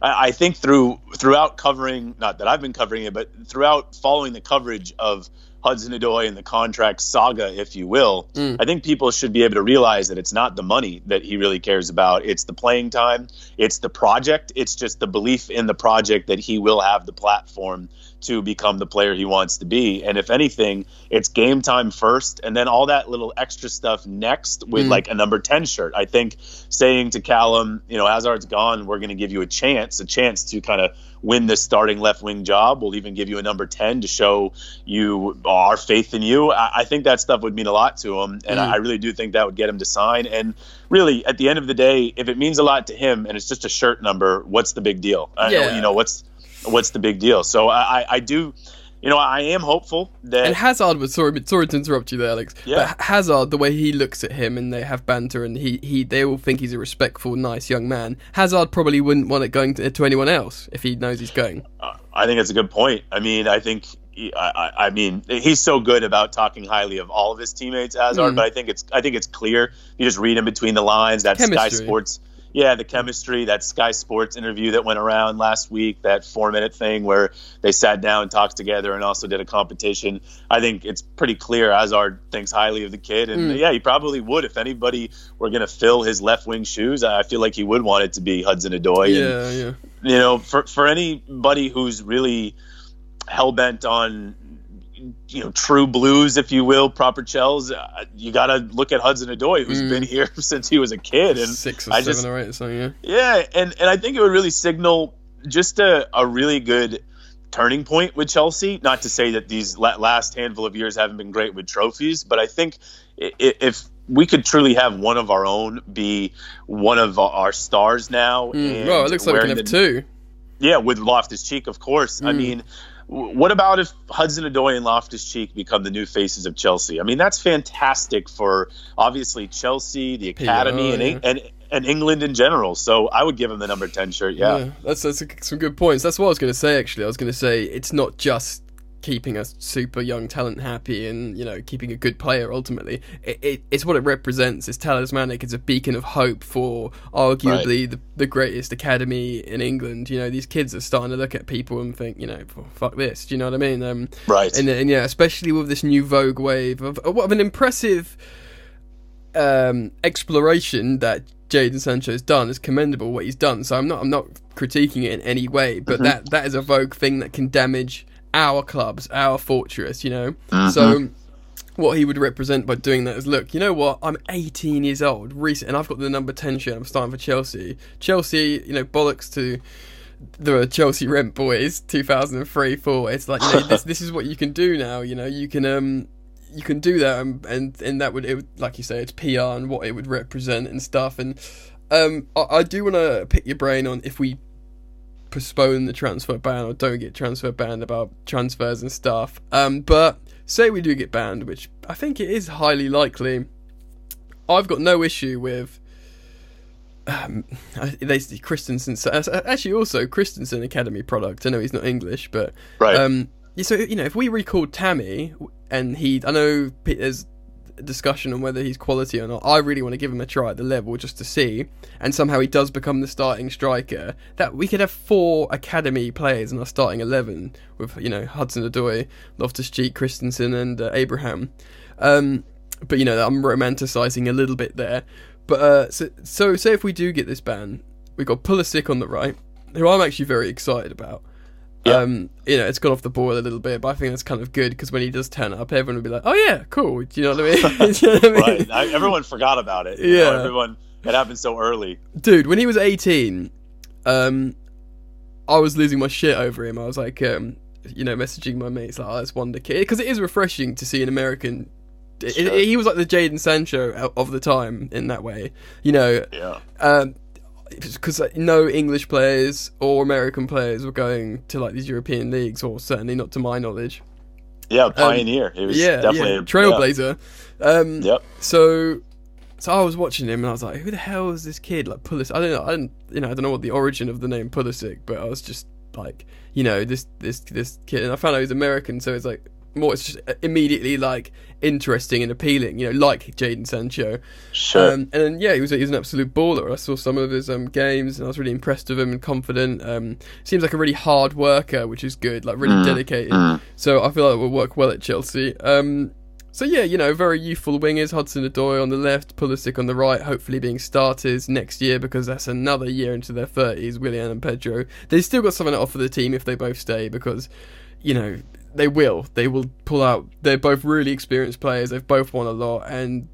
I think through throughout covering, not that I've been covering it, but throughout following the coverage of Hudson Odoi and the contract saga, if you will, mm. I think people should be able to realize that it's not the money that he really cares about. It's the playing time. It's the project. It's just the belief in the project that he will have the platform to become the player he wants to be. And if anything, it's game time first and then all that little extra stuff next with mm. like a number 10 shirt. I think saying to Callum, you know, Hazard's gone, we're going to give you a chance, a chance to kind of win this starting left wing job. We'll even give you a number 10 to show you our faith in you. I, I think that stuff would mean a lot to him. And mm. I, I really do think that would get him to sign. And really, at the end of the day, if it means a lot to him and it's just a shirt number, what's the big deal? Yeah. you know, what's what's the big deal? So I, I do you know, I am hopeful that. And Hazard was sorry, sorry to interrupt you there, Alex. Yeah. But Hazard, the way he looks at him, and they have banter, and he, he they all think he's a respectful, nice young man. Hazard probably wouldn't want it going to, to anyone else if he knows he's going. Uh, I think it's a good point. I mean, I think. I, I, mean, he's so good about talking highly of all of his teammates, Hazard. Mm. But I think it's I think it's clear. You just read in between the lines that Chemistry. Sky Sports yeah, the chemistry, that Sky Sports interview that went around last week, that four minute thing where they sat down and talked together and also did a competition. I think it's pretty clear Hazard thinks highly of the kid. And mm. yeah, he probably would. If anybody were going to fill his left wing shoes, I feel like he would want it to be Hudson Odoi. Yeah, and, yeah. You know, for, for anybody who's really hell bent on you know true blues, if you will, proper Chels. Uh, you got to look at Hudson Odoi, who's mm. been here since he was a kid, and six or I seven just, or eight, so yeah. Yeah, and and I think it would really signal just a, a really good turning point with Chelsea. Not to say that these last handful of years haven't been great with trophies, but I think if we could truly have one of our own be one of our stars now. Mm. Well, it looks like we can have the, two. Yeah, with Loftus Cheek, of course. Mm. I mean, what about if Hudson Odoi and Loftus Cheek become the new faces of Chelsea? I mean, that's fantastic for obviously Chelsea, the academy, and, yeah. and and England in general. So I would give him the number ten shirt. Yeah, yeah that's that's a, some good points. That's what I was going to say. Actually, I was going to say it's not just keeping a super young talent happy and you know keeping a good player ultimately it, it, it's what it represents it's talismanic it's a beacon of hope for arguably right. the, the greatest academy in england you know these kids are starting to look at people and think you know fuck this do you know what i mean um, right and, and, yeah especially with this new vogue wave of, of an impressive um, exploration that Jadon Sancho's done is commendable what he's done. So I'm not I'm not critiquing it in any way, but mm-hmm. that that is a vogue thing that can damage our clubs, our fortress, you know? Uh-huh. So what he would represent by doing that is look, you know what? I'm 18 years old, recent, and I've got the number 10 shirt. I'm starting for Chelsea. Chelsea, you know, bollocks to the Chelsea rent boys, 2003, 4. It's like, you know, this, this is what you can do now, you know? You can, um, you can do that and, and, and that would, it would, like you say, it's PR and what it would represent and stuff. And, um, I, I do want to pick your brain on if we postpone the transfer ban or don't get transfer banned about transfers and stuff. Um, but say we do get banned, which I think it is highly likely. I've got no issue with. Um, they Christensen. Actually, also Christensen Academy product. I know he's not English, but right. Um, so you know, if we recalled Tammy and he, I know there's discussion on whether he's quality or not. I really want to give him a try at the level just to see, and somehow he does become the starting striker. That we could have four academy players in our starting eleven with you know Hudson Odoi, Loftus Cheek, Christensen, and uh, Abraham. Um, but you know I'm romanticising a little bit there. But uh, so so say if we do get this ban, we've got Pulisic on the right, who I'm actually very excited about. Yeah. Um, you know, it's gone off the boil a little bit, but I think that's kind of good because when he does turn up, everyone will be like, "Oh yeah, cool." Do you know what I mean? you know what I mean? Right. I, everyone forgot about it. yeah. Know? Everyone. It happened so early. Dude, when he was 18, um, I was losing my shit over him. I was like, um, you know, messaging my mates like, "Oh, that's Wonder Kid," because it is refreshing to see an American Sure. He was like the Jadon Sancho of the time in that way, you know. Yeah. Um, because no English players or American players were going to like these European leagues, or certainly not to my knowledge. Yeah, pioneer. Um, was yeah, definitely yeah. trailblazer. Yeah. Um, yep. So, so I was watching him and I was like, "Who the hell is this kid?" Like Pulisic. I don't know. I didn't. You know, I don't know what the origin of the name Pulisic, but I was just like, you know, this this this kid, and I found out he's American, so it's like more. It's just immediately like interesting and appealing, you know, like Jadon Sancho. Sure. Um, and then, yeah, he was, he was an absolute baller. I saw some of his um, games and I was really impressed with him and confident. Um, seems like a really hard worker, which is good, like really mm. dedicated. Mm. So I feel like it will work well at Chelsea. Um, so yeah, you know, very youthful wingers, Hudson Odoi on the left, Pulisic on the right, hopefully being starters next year because that's another year into their 30s, Willian and Pedro. They've still got something to offer the team if they both stay because, you know, they will. They will pull out. They're both really experienced players. They've both won a lot, and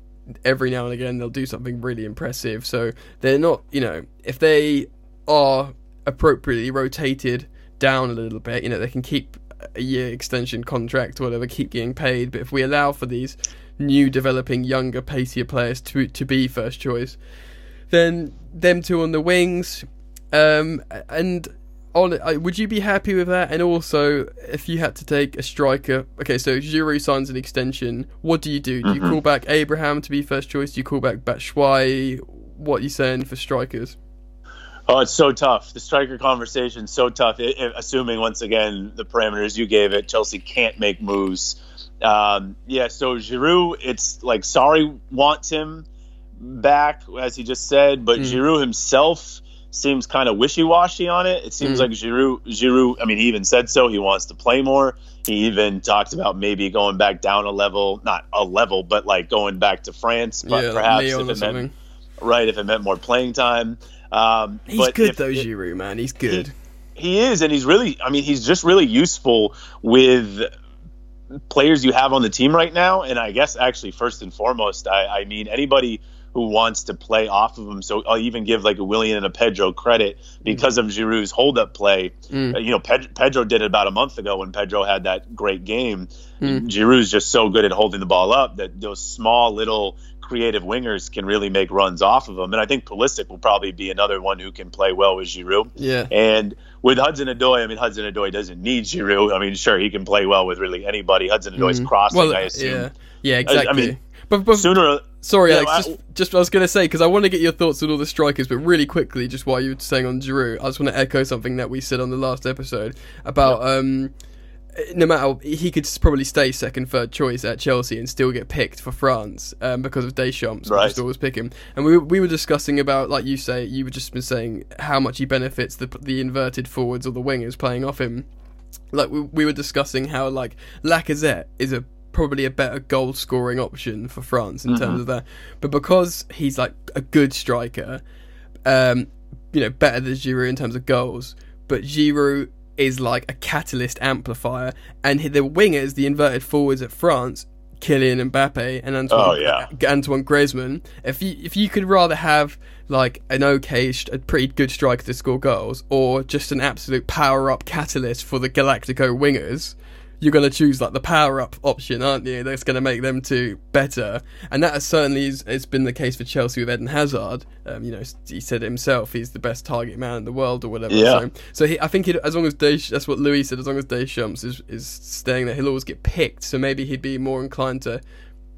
every now and again they'll do something really impressive. So they're not, you know, if they are appropriately rotated down a little bit, you know, they can keep a year extension contract or whatever, keep getting paid. But if we allow for these new developing younger pacier players to to be first choice, then them two on the wings, um, and on would you be happy with that? And also, if you had to take a striker, okay, so Giroud signs an extension. What do you do? Do you mm-hmm. call back Abraham to be first choice? Do you call back Batshuayi? What are you saying for strikers? Oh, it's so tough. The striker conversation so tough. It, it, assuming once again the parameters you gave it, Chelsea can't make moves. Um, yeah, so Giroud, it's like Sarri wants him back, as he just said, but Mm. Giroud himself seems kind of wishy-washy on it. It seems Mm. like Giroud, Giroud. I mean, he even said so. He wants to play more. He even talked about maybe going back down a level, not a level, but like going back to France. But yeah, perhaps if it something. meant right, if it meant more playing time. Um, He's but good if- though, Giroud, man. He's good. he is, and he's really. I mean, he's just really useful with players you have on the team right now. And I guess actually, first and foremost, I, I mean anybody who wants to play off of him. So I'll even give like a Willian and a Pedro credit because of Giroud's hold-up play. Mm. Uh, You know, Ped- Pedro did it about a month ago when Pedro had that great game. Mm. Giroud's just so good at holding the ball up that those small little creative wingers can really make runs off of him. And I think Pulisic will probably be another one who can play well with Giroud. Yeah. And with Hudson Odoi, I mean Hudson Odoi doesn't need Giroud. I mean, sure he can play well with really anybody. Hudson Odoi's Mm. crossing, Well, I assume. yeah, yeah, exactly. mean, but, but Sooner, sorry, yeah, Alex. I- just, just I was gonna say because I want to get your thoughts on all the strikers, but really quickly, just while you were saying on Giroud, I just want to echo something that we said on the last episode about um, no matter he could probably stay second, third choice at Chelsea and still get picked for France um, because of Deschamps. Right. Right. Just always pick him, and we we were discussing about like you say, you were just been saying how much he benefits the the inverted forwards or the wingers playing off him like we, we were discussing how like Lacazette is a probably a better goal scoring option for France in terms of that, but because he's like a good striker, um, you know, better than Giroud in terms of goals, but Giroud is like a catalyst amplifier, and the wingers, the inverted forwards at France. Kylian Mbappe and Antoine, Oh, yeah. Antoine Griezmann. If you if you could rather have like an okay, a pretty good striker to score goals, or just an absolute power up catalyst for the Galactico wingers, you're going to choose like the power up option, aren't you? That's going to make them two better, and that has certainly is, has been the case for Chelsea with Eden Hazard. Um, you know, he said himself he's the best target man in the world or whatever. Yeah. So, so he, I think he'd, as long as Desch, that's what Louis said. As long as Deschamps is is staying there, he'll always get picked. So maybe he'd be more inclined to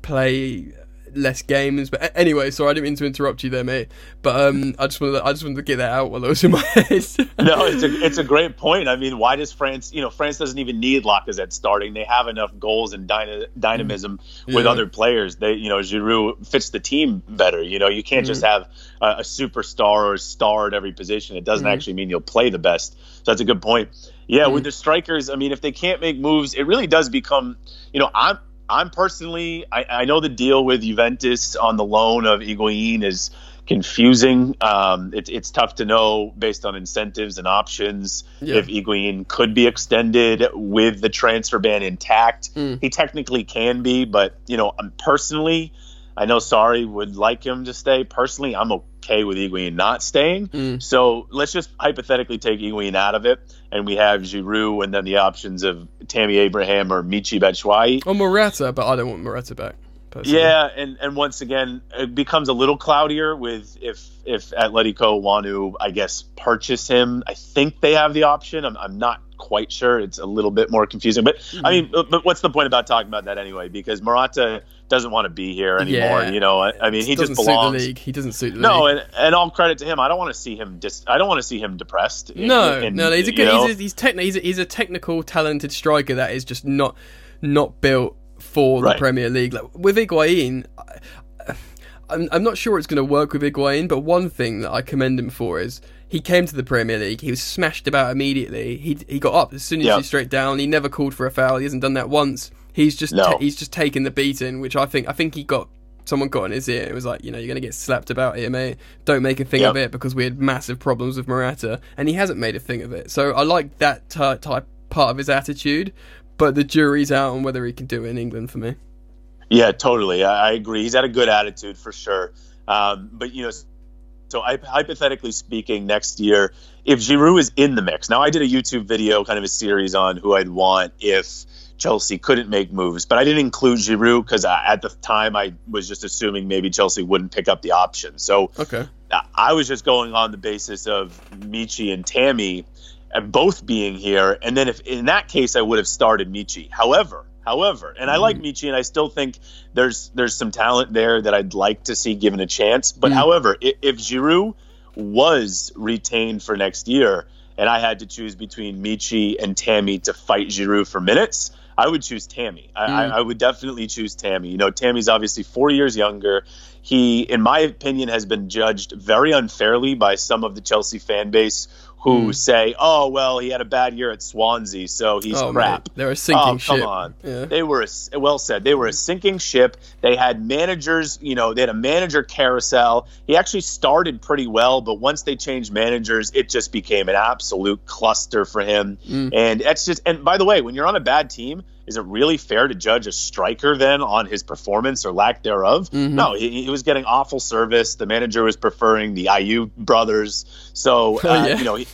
play less games. But anyway, sorry, I didn't mean to interrupt you there, mate. But um, I just wanted to, I just wanted to get that out while it was in my head. no, it's a it's a great point. I mean, why does France? You know, France doesn't even need Lacazette starting. They have enough goals and dyna- dynamism mm. with Yeah. other players. They, you know, Giroud fits the team better. You know, you can't just mm. have a, a superstar or a star at every position. It doesn't mm. actually mean you'll play the best. So that's a good point. Yeah, with the strikers, I mean, if they can't make moves, it really does become. You know, I'm I'm personally, I, I know the deal with Juventus on the loan of Higuain is confusing. Um, it, it's tough to know based on incentives and options Yeah. if Higuain could be extended with the transfer ban intact. Mm. He technically can be, but you know, I'm personally, I know Sarri would like him to stay. Personally, I'm okay with Higuain not staying. Mm. So let's just hypothetically take Higuain out of it, and we have Giroud, and then the options of Tammy Abraham or Michi Batshuayi. or Morata, but I don't want Morata back. Personally. Yeah, and, and once again, it becomes a little cloudier with if if Atletico want to, I guess, purchase him. I think they have the option. I'm, I'm not quite sure. It's a little bit more confusing. But I mean, but, but what's the point about talking about that anyway? Because Morata doesn't want to be here anymore. Yeah. You know, I, I mean, he doesn't just suit the belongs. league. He doesn't suit the No, league. and, and all credit to him. I don't want to see him dis- I don't want to see him depressed. No, And, no, he's a good. He's a, he's, techni- he's, a, he's a technical, talented striker that is just not not built for the Premier League. Like with Higuain, I, I'm I'm not sure it's going to work with Higuain. But one thing that I commend him for is he came to the Premier League. He was smashed about immediately. He he got up as soon as he's straight down. He never called for a foul. He hasn't done that once. He's just No. ta- he's just taken the beating, which I think I think he got. Someone got in his ear. It was like, you know, you're going to get slapped about here, mate. Don't make a thing Yep. of it because we had massive problems with Morata, and he hasn't made a thing of it. So I like that ty- type part of his attitude, but the jury's out on whether he can do it in England for me. Yeah, totally. I, I agree. He's had a good attitude for sure. Um, but you know, so hy- hypothetically speaking, next year, if Giroud is in the mix, now I did a YouTube video, kind of a series on who I'd want if Chelsea couldn't make moves, but I didn't include Giroud because at the time I was just assuming maybe Chelsea wouldn't pick up the option. So Okay. I was just going on the basis of Michi and Tammy both being here. And then if in that case I would have started Michi. However, however, and I like Michi and I still think there's there's some talent there that I'd like to see given a chance. But Mm. however, if, if Giroud was retained for next year and I had to choose between Michi and Tammy to fight Giroud for minutes, I would choose Tammy. I, I, I would definitely choose Tammy. You know, Tammy's obviously four years younger. He, in my opinion, has been judged very unfairly by some of the Chelsea fan base who Mm. say, "Oh, well, he had a bad year at Swansea, so he's oh, crap." they're a sinking oh, ship. come on. Yeah. They were a, well said. They were a sinking ship. They had managers, you know, they had a manager carousel. He actually started pretty well, but once they changed managers, it just became an absolute cluster for him. Mm. And that's just and by the way, when you're on a bad team, is it really fair to judge a striker then on his performance or lack thereof? Mhm. No, he, he was getting awful service. The manager was preferring the Ayew brothers. So, Oh, uh, yeah. you know, he,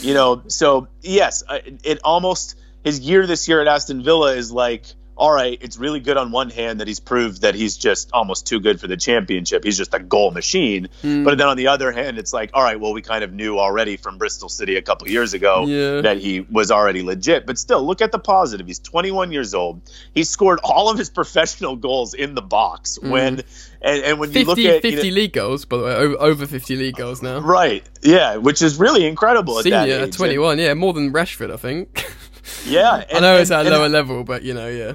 you know, so yes, uh, it almost his year this year at Aston Villa is like, all right, it's really good on one hand that he's proved that he's just almost too good for the championship. He's just a goal machine. Mm. But then on the other hand, it's like, all right, well, we kind of knew already from Bristol City a couple years ago Yeah. that he was already legit. But still, look at the positive. He's 21 years old. He scored all of his professional goals in the box. When and, and when you 50, look at 50 you know- league goals, by the way, over, over 50 league goals now. right, yeah, which is really incredible at that Senior age. at 21, yeah, more than Rashford, I think. And- yeah, I know it's and- at a and- lower level, but you know, yeah.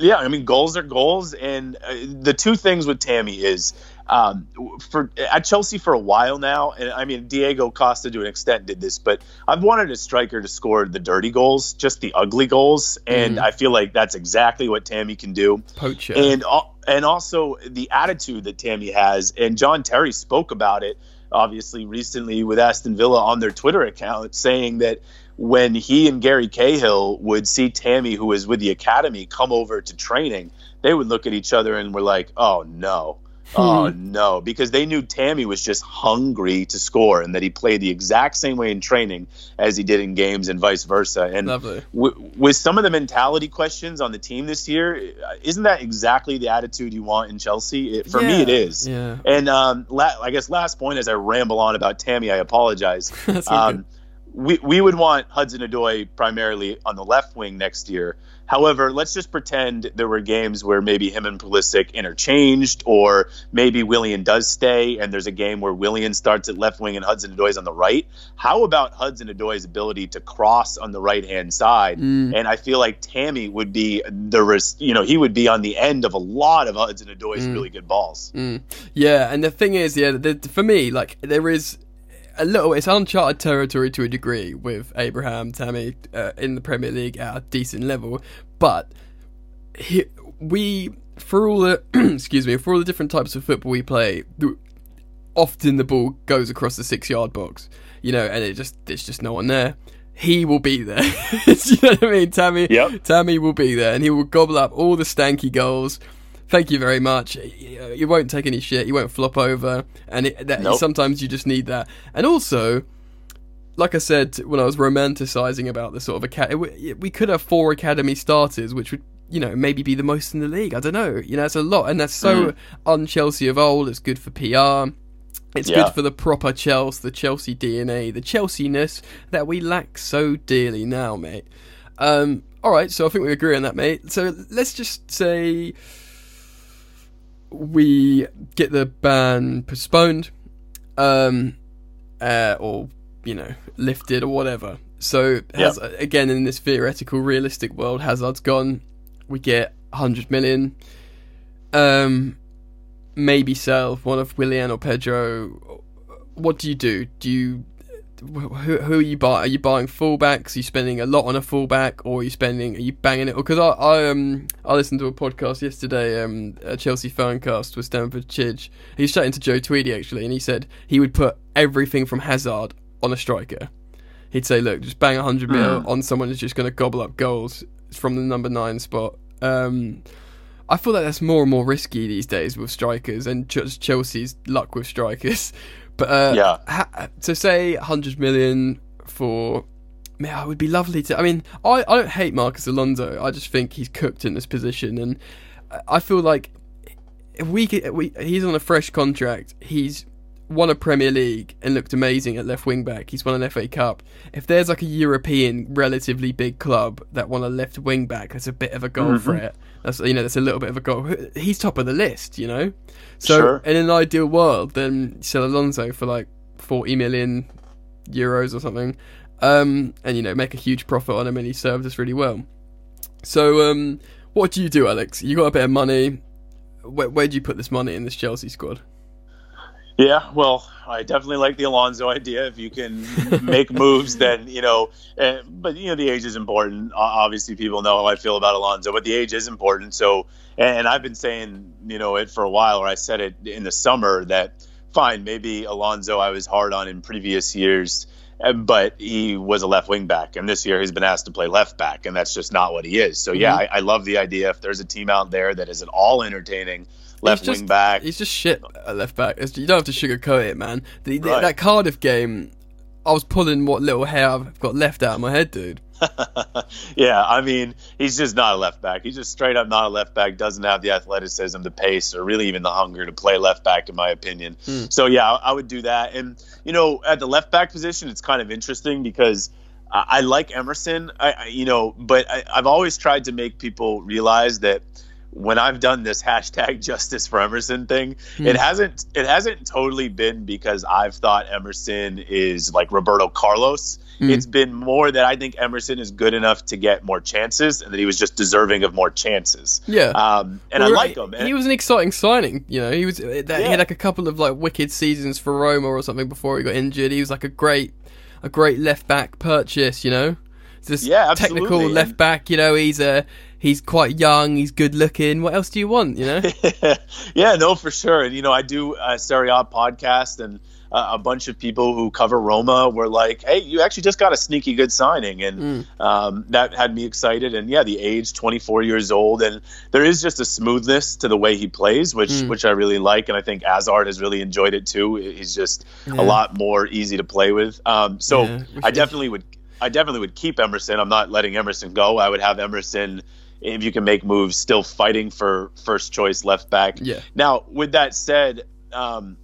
Yeah, I mean, goals are goals, and uh, the two things with Tammy is um, for at Chelsea for a while now, and I mean Diego Costa to an extent did this, but I've wanted a striker to score the dirty goals, just the ugly goals, and Mm. I feel like that's exactly what Tammy can do, Poacher. and and also the attitude that Tammy has, and John Terry spoke about it obviously recently with Aston Villa on their Twitter account, saying that when he and Gary Cahill would see Tammy, who was with the academy, come over to training, they would look at each other and were like, "Oh no." Oh no, because they knew Tammy was just hungry to score and that he played the exact same way in training as he did in games and vice versa. And w- with some of the mentality questions on the team this year, isn't that exactly the attitude you want in Chelsea? It, for me, it is. Yeah. And um, la- I guess last point, as I ramble on about Tammy, I apologize. Um. We, we would want Hudson Odoi primarily on the left wing next year. However, let's just pretend there were games where maybe him and Pulisic interchanged, or maybe Willian does stay, and there's a game where Willian starts at left wing and Hudson Odoi's on the right. How about Hudson Odoi's ability to cross on the right hand side? Mm. And I feel like Tammy would be the res- you know he would be on the end of a lot of Hudson Odoi's Mm. really good balls. Mm. Yeah, and the thing is, yeah, the, for me, like there is a little. It's uncharted territory to a degree with Abraham Tammy uh, in the Premier League at a decent level, but he, we for all the excuse me for all the different types of football we play, the- often the ball goes across the six yard box, you know, and it just there's just no one there. He will be there. you know what I mean? Tammy, Yep. Tammy will be there, and he will gobble up all the stanky goals. Thank you very much. You you won't take any shit. You won't flop over, and it, that, Nope. sometimes you just need that. And also, like I said when I was romanticizing about the sort of academy, we, we could have four academy starters, which would you know maybe be the most in the league. I don't know. You know, it's a lot, and that's so un Chelsea of old. It's good for PR. It's Yeah. good for the proper Chelsea, the Chelsea DNA, the Chelsea-ness that we lack so dearly now, mate. Um, all right, so I think we agree on that, mate. So let's just say we get the ban postponed, um, uh, or you know, lifted or whatever. So Haz- again, in this theoretical, realistic world, Hazard's gone. We get 100 million. Um, maybe sell one of Willian or Pedro. What do you do? Do you who, who are you buying? Are you buying fullbacks? Are you spending a lot on a fullback, or are you spending? Are you banging it? Because I, I um I listened to a podcast yesterday, um a Chelsea fancast with Stanford Chidge. He's chatting to Joe Tweedy actually, and he said he would put everything from Hazard on a striker. He'd say, look, just bang hundred mil on someone who's just going to gobble up goals from the number nine spot. Um, I feel like that's more and more risky these days with strikers and Ch- Chelsea's luck with strikers. But uh, Yeah. ha- so say 100 million for. Man, it would be lovely to. I mean, I, I don't hate Marcos Alonso. I just think he's cooked in this position, and I- feel like if we, could, we he's on a fresh contract. He's won a Premier League and looked amazing at left wing back. He's won an FA Cup. If there's like a European relatively big club that won a left wing back, that's a bit of a goal Mm-hmm. threat. That's you know that's a little bit of a goal. He's top of the list, you know. So Sure. in an ideal world, then sell Alonso for like forty million euros or something, um, and you know make a huge profit on him, and he served us really well. So, um, what do you do, Alex? You got a bit of money. Where, where do you put this money in this Chelsea squad? Yeah, well, I definitely like the Alonso idea. If you can make moves, then you know. Uh, but you know, the age is important. Obviously, people know how I feel about Alonso, but the age is important. So, and I've been saying, you know, it for a while, or I said it in the summer that fine, maybe Alonso I was hard on in previous years, uh, but he was a left wing back, and this year he's been asked to play left back, and that's just not what he is. So yeah, mm-hmm. I, I love the idea. If there's a team out there that is at all entertaining left just, wing back. He's just shit at left back. you don't have to sugarcoat it, man. The, right. That Cardiff game, I was pulling what little hair I've got left out of my head, dude. yeah, I mean, he's just not a left back. He's just straight up not a left back. Doesn't have the athleticism, the pace, or really even the hunger to play left back, in my opinion. Mm. So yeah, I, I would do that. And you know, at the left back position, it's kind of interesting because. I, like Emerson, I, you know, but I, I've always tried to make people realize that when I've done this hashtag justice for Emerson thing, mm. it hasn't it hasn't totally been because I've thought Emerson is like Roberto Carlos. Mm. It's been more that I think Emerson is good enough to get more chances, and that he was just deserving of more chances. Yeah, um, and well, I like him. He was an exciting signing. You know, he was uh, that, yeah. he had like a couple of like wicked seasons for Roma or something before he got injured. He was like a great a great left back purchase. You know, this yeah, technical left back. You know, he's a he's quite young, he's good looking. What else do you want? You know? yeah, no, for sure. And you know, I do a Serie A podcast, and uh, a bunch of people who cover Roma were like, "Hey, you actually just got a sneaky good signing," and mm. um, that had me excited. And yeah, the age, 24 years old, and there is just a smoothness to the way he plays, which mm. which I really like, and I think Hazard has really enjoyed it too. He's just yeah. a lot more easy to play with. Um, so yeah, I definitely would. I definitely would keep Emerson. I'm not letting Emerson go. I would have Emerson if you can make moves, still fighting for first choice left back. Yeah. Now, with that said, um,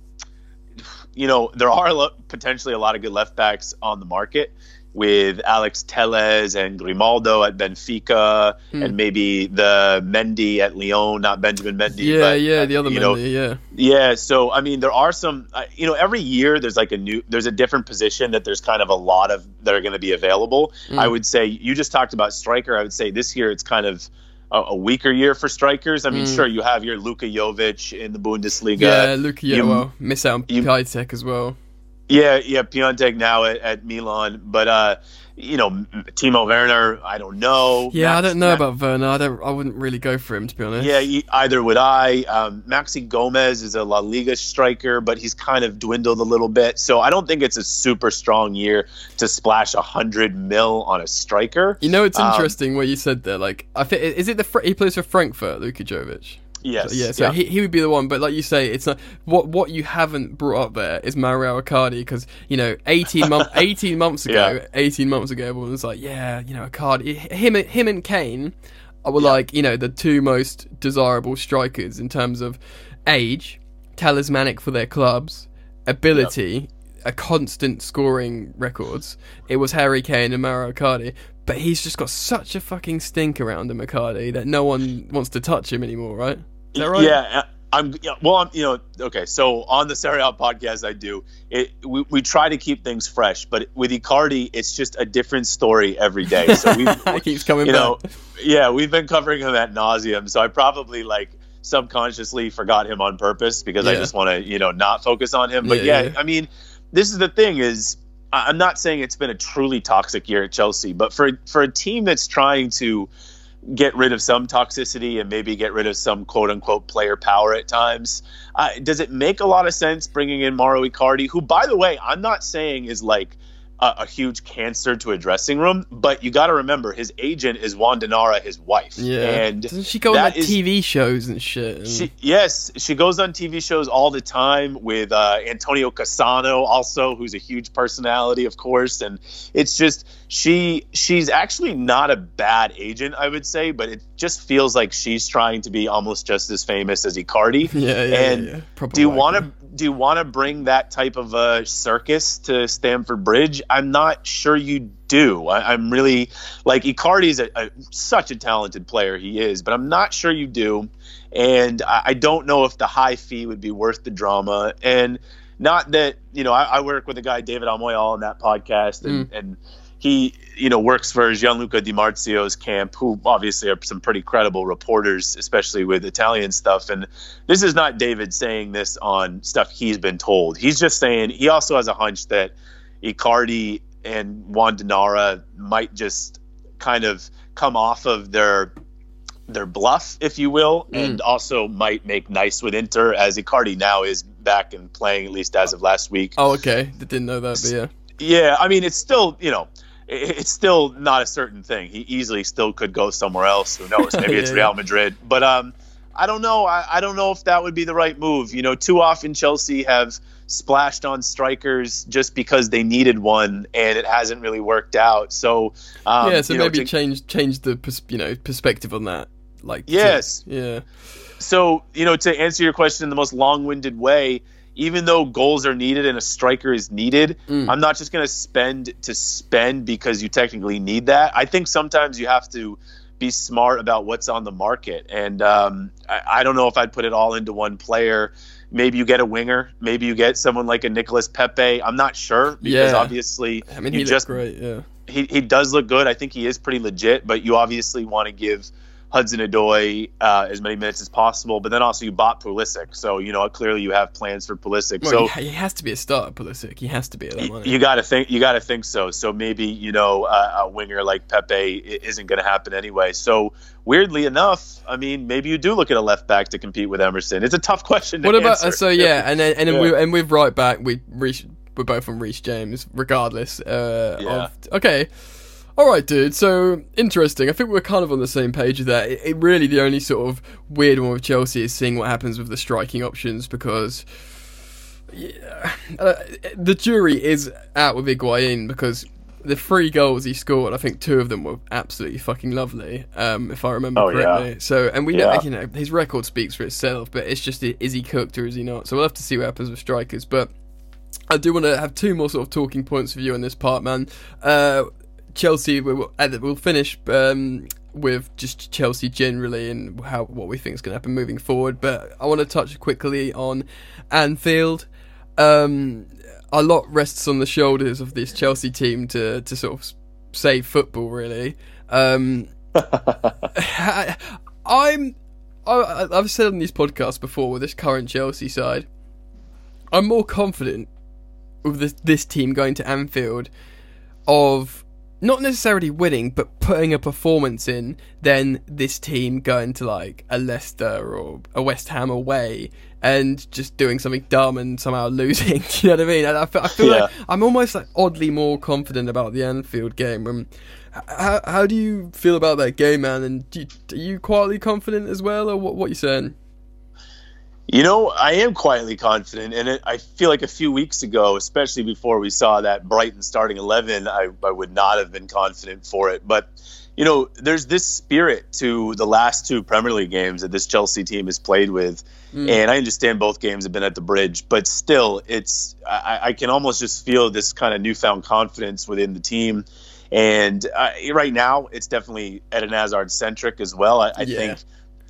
you know there are lo- potentially a lot of good left backs on the market with Alex Telles and Grimaldo at Benfica, hmm. and maybe the Mendy at Lyon, not Benjamin Mendy. Yeah, but, yeah, uh, the other Mendy, know, yeah, yeah. So I mean, there are some. Uh, you know, every year there's like a new, there's a different position that there's kind of a lot of that are going to be available. Hmm. I would say you just talked about striker. I would say this year it's kind of a, a weaker year for strikers. I mean, mm. sure, you have your Luka Jovic in the Bundesliga. Yeah, Luka, yeah, well, miss out on Piatek as well. Yeah, yeah, Piatek now at, at Milan, but uh, you know, Timo Werner, I don't know. Yeah, Max, I don't know Max, about Werner. I don't. I wouldn't really go for him to be honest. Yeah, either would I. Um, Maxi Gomez is a La Liga striker, but he's kind of dwindled a little bit. So I don't think it's a super strong year to splash a hundred mil on a striker. You know, it's um, interesting um, what you said there. Like, I think is it the he plays for Frankfurt, Luka Jovic. Yes. So, yeah. So yeah. He, he would be the one, but like you say, it's not what what you haven't brought up there is Mario Icardi because you know eighteen months eighteen months ago yeah. eighteen months ago everyone was like yeah you know Icardi him him and Kane were yeah. like you know the two most desirable strikers in terms of age, talismanic for their clubs, ability. A constant scoring records. It was Harry Kane and Mario Icardi, but he's just got such a fucking stink around him, Icardi, that no one wants to touch him anymore, right? Is that right? Yeah. Uh, I'm yeah, well. I'm you know okay. So on the Serie A podcast, I do it. We, we try to keep things fresh, but with Icardi, it's just a different story every day. So we keeps coming. You back. know, yeah, we've been covering him at nauseum. So I probably like subconsciously forgot him on purpose because yeah. I just want to you know not focus on him. But yeah, yeah, yeah, I mean, this is the thing is I'm not saying it's been a truly toxic year at Chelsea, but for for a team that's trying to get rid of some toxicity and maybe get rid of some quote unquote player power at times. Uh, does it make a lot of sense bringing in Mauro Icardi, who, by the way, I'm not saying is like a, a huge cancer to a dressing room, but you got to remember his agent is Wanda Nara, his wife. Yeah, and doesn't she go on like is, TV shows and shit? And... She, yes, she goes on TV shows all the time with uh, Antonio Cassano, also who's a huge personality, of course. And it's just she she's actually not a bad agent, I would say, but it just feels like she's trying to be almost just as famous as Icardi. Yeah, yeah. And yeah, yeah. do you want to do you want to bring that type of a circus to Stamford Bridge? I'm not sure you do. I, am really like Icardi's a, a, such a talented player. He is, but I'm not sure you do. And I, I, don't know if the high fee would be worth the drama. And not that you know, I, I work with a guy David Amoyal on that podcast, and, mm. and he you know works for Gianluca Di Marzio's camp, who obviously are some pretty credible reporters, especially with Italian stuff. And this is not David saying this on stuff he's been told. He's just saying he also has a hunch that Icardi and Wanda Nara might just kind of come off of their their bluff, if you will, mm. and also might make nice with Inter as Icardi now is back and playing at least as of last week. Oh, okay, didn't know that, but yeah. Yeah, I mean it's still you know it's still not a certain thing. He easily still could go somewhere else. Who knows? Maybe yeah, it's Real Madrid. But um, I don't know. I, I don't know if that would be the right move. You know, too often Chelsea have splashed on strikers just because they needed one, and it hasn't really worked out. So um, yeah, so maybe know, to, change change the pers- you know perspective on that. Like yes, to, yeah. So you know, to answer your question in the most long-winded way, even though goals are needed and a striker is needed, mm. I'm not just going to spend to spend because you technically need that. I think sometimes you have to be smart about what's on the market. And um, I, I, don't know if I'd put it all into one player. Maybe you get a winger. Maybe you get someone like a Nicolas Pepe. I'm not sure because yeah. obviously I mean, he just great. Yeah, he he does look good. I think he is pretty legit. But you obviously want to give Hudson Odoi uh, as many minutes as possible. But then also you bought Pulisic, so you know clearly you have plans for Pulisic. Well, so he has to be a starter, Pulisic. He has to be. You, you got to think. You got to think so. So maybe you know uh, a winger like Pepe isn't going to happen anyway. So weirdly enough, I mean, maybe you do look at a left back to compete with Emerson. It's a tough question. what about uh, so yeah, and then and then yeah. we and with right back we reach we're both from Reece James, regardless. Uh, yeah. Of, okay. All right, dude. So interesting. I think we're kind of on the same page with that. It, it, really the only sort of weird one with Chelsea is seeing what happens with the striking options because yeah, uh, the jury is out with Higuain because the three goals he scored, I think two of them were absolutely fucking lovely, um, if I remember oh, correctly. Yeah. So, and we yeah. know, you know, his record speaks for itself, but it's just is he cooked or is he not? So we'll have to see what happens with strikers, but. I do want to have two more sort of talking points for you on this part, man. Uh, Chelsea, we'll, we'll finish um, with just Chelsea generally and how what we think is going to happen moving forward. But I want to touch quickly on Anfield. Um, a lot rests on the shoulders of this Chelsea team to to sort of save football. Really, um, I, I'm. I, I've said on these podcasts before with this current Chelsea side, I'm more confident with this this team going to Anfield of not necessarily winning, but putting a performance in than this team going to like a Leicester or a West Ham away and just doing something dumb and somehow losing. Do you know what I mean? And I feel, I feel yeah. like I'm almost like oddly more confident about the Anfield game. Um, how, how do you feel about that game, man? And do you, are you quietly confident as well, or what? What are you saying? You know, I am quietly confident, and it, I feel like a few weeks ago, especially before we saw that Brighton starting eleven, I, I would not have been confident for it. But you know, there's this spirit to the last two Premier League games that this Chelsea team has played with, mm. and I understand both games have been at the Bridge, but still, it's I, I can almost just feel this kind of newfound confidence within the team. And uh, right now, it's definitely Eden Hazard centric as well. I, I yeah. think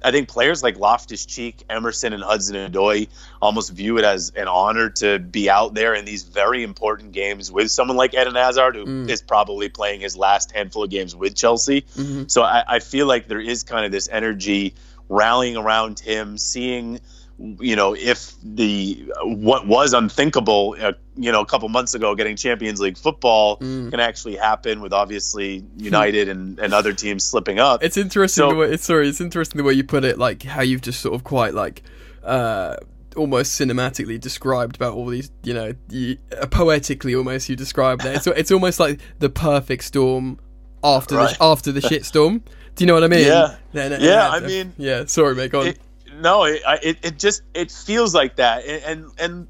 I think players like Loftus Cheek, Emerson, and Hudson Odoi almost view it as an honor to be out there in these very important games with someone like Eden Hazard, who mm. is probably playing his last handful of games with Chelsea. Mm-hmm. So I, I feel like there is kind of this energy rallying around him, seeing you know, if the what was unthinkable, uh, you know, a couple months ago, getting Champions League football mm. can actually happen with obviously United and, and other teams slipping up. It's interesting so, the way. It's, sorry, it's interesting the way you put it. Like how you've just sort of quite like. Uh, almost cinematically described about all these, you know, you, uh, poetically almost you described it. So it's almost like the perfect storm after right. the after the shit storm. Do you know what I mean? Yeah. yeah, I mean, yeah. Sorry, mate. Go on. It, no, it, it, it just it feels like that, and, and and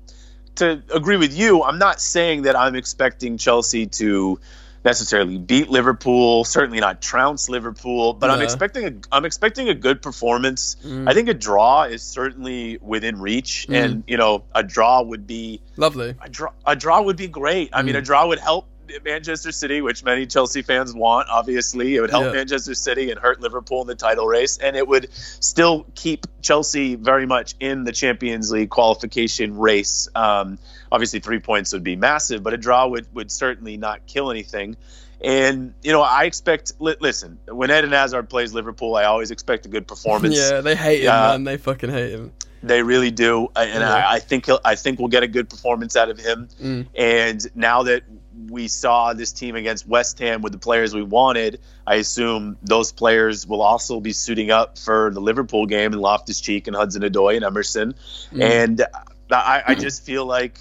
to agree with you, I'm not saying that I'm expecting Chelsea to necessarily beat Liverpool, certainly not trounce Liverpool, but yeah. I'm expecting a I'm expecting a good performance. Mm. I think a draw is certainly within reach, mm. and you know a draw would be lovely. A draw a draw would be great. I mean, a mm. draw would help Manchester City, which many Chelsea fans want, obviously. It would help yeah. Manchester City and hurt Liverpool in the title race, and it would still keep Chelsea very much in the Champions League qualification race. Um, obviously, three points would be massive, but a draw would, would certainly not kill anything. And you know, I expect. Li- listen, when Eden Hazard plays Liverpool, I always expect a good performance. Yeah, they hate him, Uh, man. They fucking hate him. They really do, and Yeah. I, I think he'll, I think we'll get a good performance out of him. Mm. And now that we saw this team against West Ham with the players we wanted, I assume those players will also be suiting up for the Liverpool game and Loftus Cheek and Hudson Odoi and Emerson. Mm. And I, I just feel like,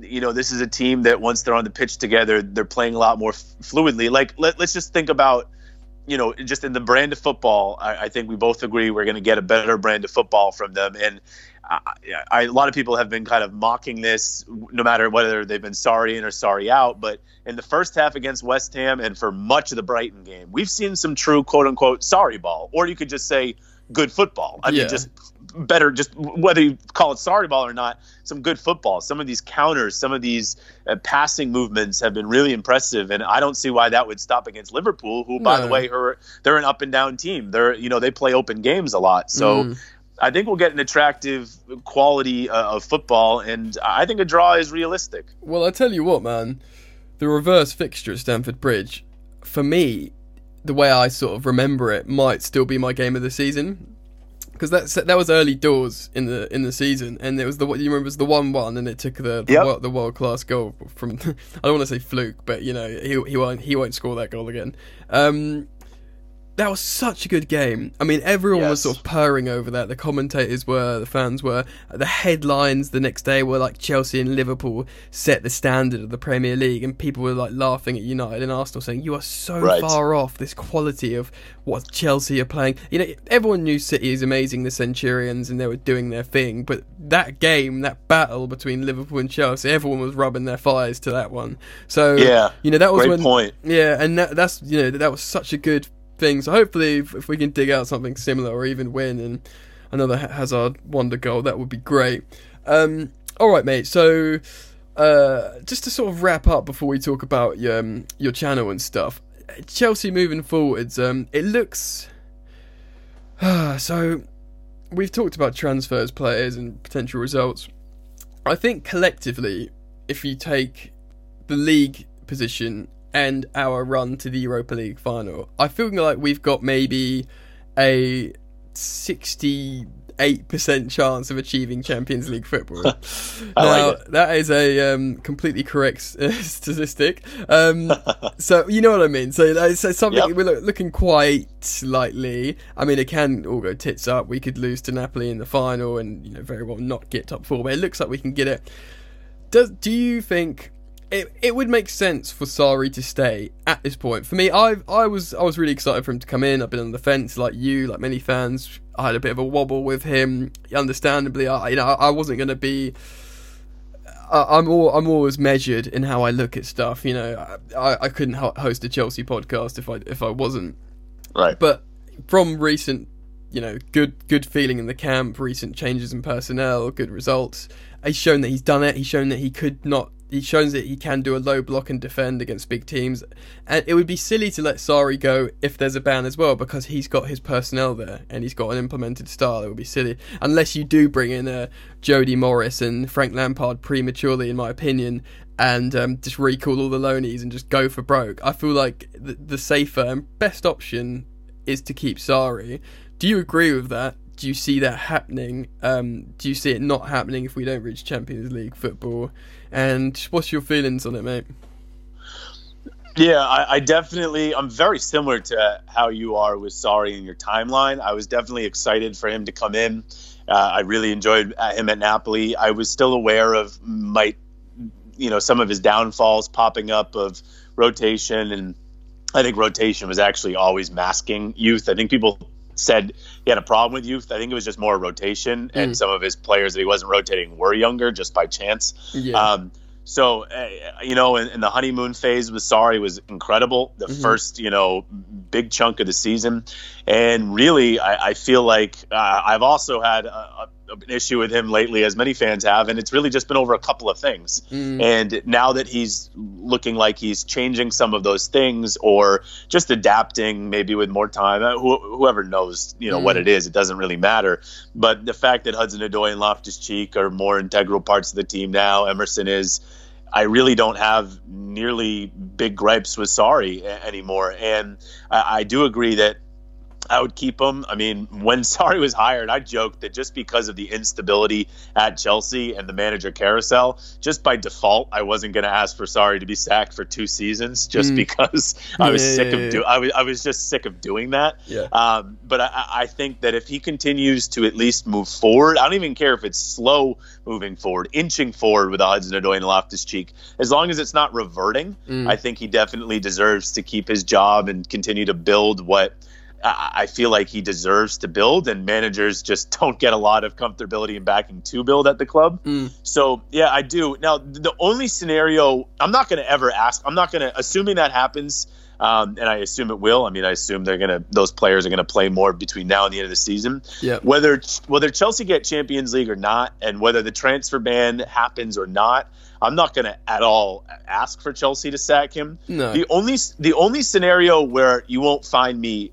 you know, this is a team that once they're on the pitch together, they're playing a lot more f- fluidly. Like, let, let's just think about, you know, just in the brand of football, I, I think we both agree we're going to get a better brand of football from them. And I, I, a lot of people have been kind of mocking this, no matter whether they've been Sarri in or Sarri out. But in the first half against West Ham and for much of the Brighton game, we've seen some true quote unquote Sarri ball, or you could just say good football. I Yeah. mean, just better, just whether you call it Sarri ball or not, some good football. Some of these counters, some of these uh, passing movements have been really impressive, and I don't see why that would stop against Liverpool, who, by No. the way, are they're an up and down team. They're you know they play open games a lot, so. Mm. I think we'll get an attractive quality uh, of football, and I think a draw is realistic. Well, I tell you what, man, the reverse fixture at Stamford Bridge, for me, the way I sort of remember it, might still be my game of the season. Because that that was early doors in the in the season, and it was the you remember it was the one one, and it took the the, Yep. wo- the world class goal from I don't want to say fluke, but you know he he won't he won't score that goal again. Um, that was such a good game. I mean, everyone was sort of purring over that. The commentators were, the fans were. The headlines the next day were like Chelsea and Liverpool set the standard of the Premier League, and people were like laughing at United and Arsenal, saying you are so Right. far off this quality of what Chelsea are playing. You know, everyone knew City is amazing, the Centurions, and they were doing their thing. But that game, that battle between Liverpool and Chelsea, everyone was rubbing their thighs to that one. So Yeah, you know that was great when point. yeah, and that, that's you know that was such a good thing. So hopefully, if, if we can dig out something similar or even win and another Hazard wonder goal, that would be great. Um, all right, mate. So uh, just to sort of wrap up before we talk about your um, your channel and stuff, Chelsea moving forwards. Um, it looks so. We've talked about transfers, players, and potential results. I think collectively, if you take the league position and our run to the Europa League final, I feel like we've got maybe a 68% chance of achieving Champions League football. Now, like that is a um, completely correct statistic. Um, so, you know what I mean? So, uh, so something Yep. we're look, looking quite slightly. I mean, it can all go tits up. We could lose to Napoli in the final and, you know, very well not get top four, but it looks like we can get it. Does do you think it, it would make sense for Sarri to stay at this point? For me, I I was I was really excited for him to come in. I've been on the fence like you, like many fans. I had a bit of a wobble with him. Understandably, I you know I wasn't going to be. I- I'm all, I'm always measured in how I look at stuff. You know, I, I couldn't host a Chelsea podcast if I if I wasn't. Right. But from recent, you know, good good feeling in the camp, recent changes in personnel, good results, he's shown that he's done it. He's shown that he could not. He shows that he can do a low block and defend against big teams. And it would be silly to let Sarri go if there's a ban as well, because he's got his personnel there and he's got an implemented style. It would be silly unless you do bring in uh, Jody Morris and Frank Lampard prematurely, in my opinion, and um, just recall all the loanies and just go for broke. I feel like the, the safer and best option is to keep Sarri. Do you agree with that? Do you see that happening? Um, do you see it not happening if we don't reach Champions League football? And what's your feelings on it, mate? Yeah, I, I definitely. I'm very similar to how you are with Sarri in your timeline. I was definitely excited for him to come in. Uh, I really enjoyed uh, him at Napoli. I was still aware of might, you know, some of his downfalls popping up of rotation, and I think rotation was actually always masking youth. I think people said he had a problem with youth. I think it was just more rotation, and Mm. some of his players that he wasn't rotating were younger just by chance. Yeah. Um, so, uh, you know, in, in the honeymoon phase with Sarri was incredible. The Mhm. first, you know, big chunk of the season. And really, I, I feel like uh, I've also had a, a, an issue with him lately, as many fans have. And it's really just been over a couple of things. Mm. And now that he's looking like he's changing some of those things or just adapting maybe with more time, uh, who, whoever knows, you know, what Mm. it is, it doesn't really matter. But the fact that Hudson Odoi and Loftus Cheek are more integral parts of the team now, Emerson is. I really don't have nearly big gripes with Sarri anymore. And I, I do agree that I would keep him. I mean, when Sarri was hired, I joked that just because of the instability at Chelsea and the manager carousel, just by default, I wasn't going to ask for Sarri to be sacked for two seasons, just mm. because I was yeah, sick yeah, of do. I was I was just sick of doing that. Yeah. Um, but I, I think that if he continues to at least move forward, I don't even care if it's slow moving forward, inching forward with Hudson-Odoi and Loftus Cheek, as long as it's not reverting, mm. I think he definitely deserves to keep his job and continue to build what I feel like he deserves to build, and managers just don't get a lot of comfortability in backing to build at the club. Mm. So yeah, I do. Now the only scenario I'm not going to ever ask. I'm not going to assuming that happens, um, and I assume it will. I mean, I assume they're going to those players are going to play more between now and the end of the season. Yeah. Whether whether Chelsea get Champions League or not, and whether the transfer ban happens or not. I'm not going to at all ask for Chelsea to sack him. No. The only the only scenario where you won't find me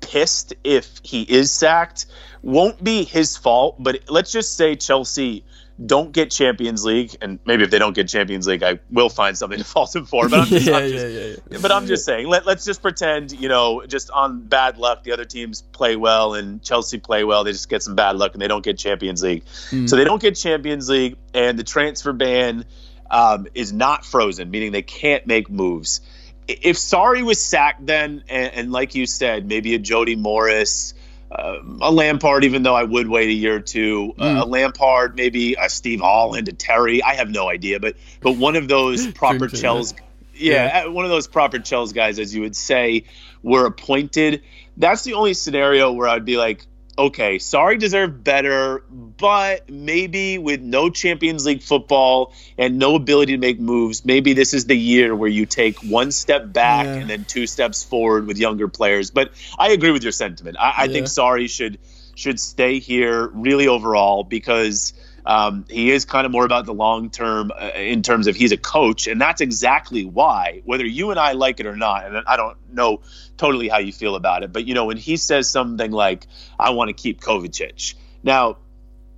pissed if he is sacked. Won't be his fault, but let's just say Chelsea don't get Champions League, and maybe if they don't get Champions League, I will find something to fault him for. But I'm just, yeah, I'm just, yeah, yeah, but I'm just saying, let, let's just pretend, you know, just on bad luck, the other teams play well and Chelsea play well. They just get some bad luck and they don't get Champions League. Mm. So they don't get Champions League, and the transfer ban um, is not frozen, meaning they can't make moves if Sarri was sacked then, and, and like you said, maybe a Jody Morris, uh, a Lampard, even though I would wait a year or two, uh, mm. uh, a Lampard, maybe a Steve Holland, a Terry, I have no idea, but but one of those proper Chels, yeah, yeah, one of those proper Chels guys, as you would say, were appointed. That's the only scenario where I'd be like, okay, Sarri, deserve better, but maybe with no Champions League football and no ability to make moves, maybe this is the year where you take one step back yeah. and then two steps forward with younger players. But I agree with your sentiment. I, I yeah. think Sarri should should stay here really overall because – um, he is kind of more about the long term uh, in terms of he's a coach, and that's exactly why, whether you and I like it or not, and I don't know totally how you feel about it, but you know, when he says something like, I want to keep Kovacic. Now,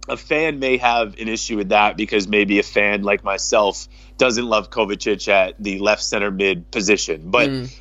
a fan may have an issue with that because maybe a fan like myself doesn't love Kovacic at the left center mid position. But mm.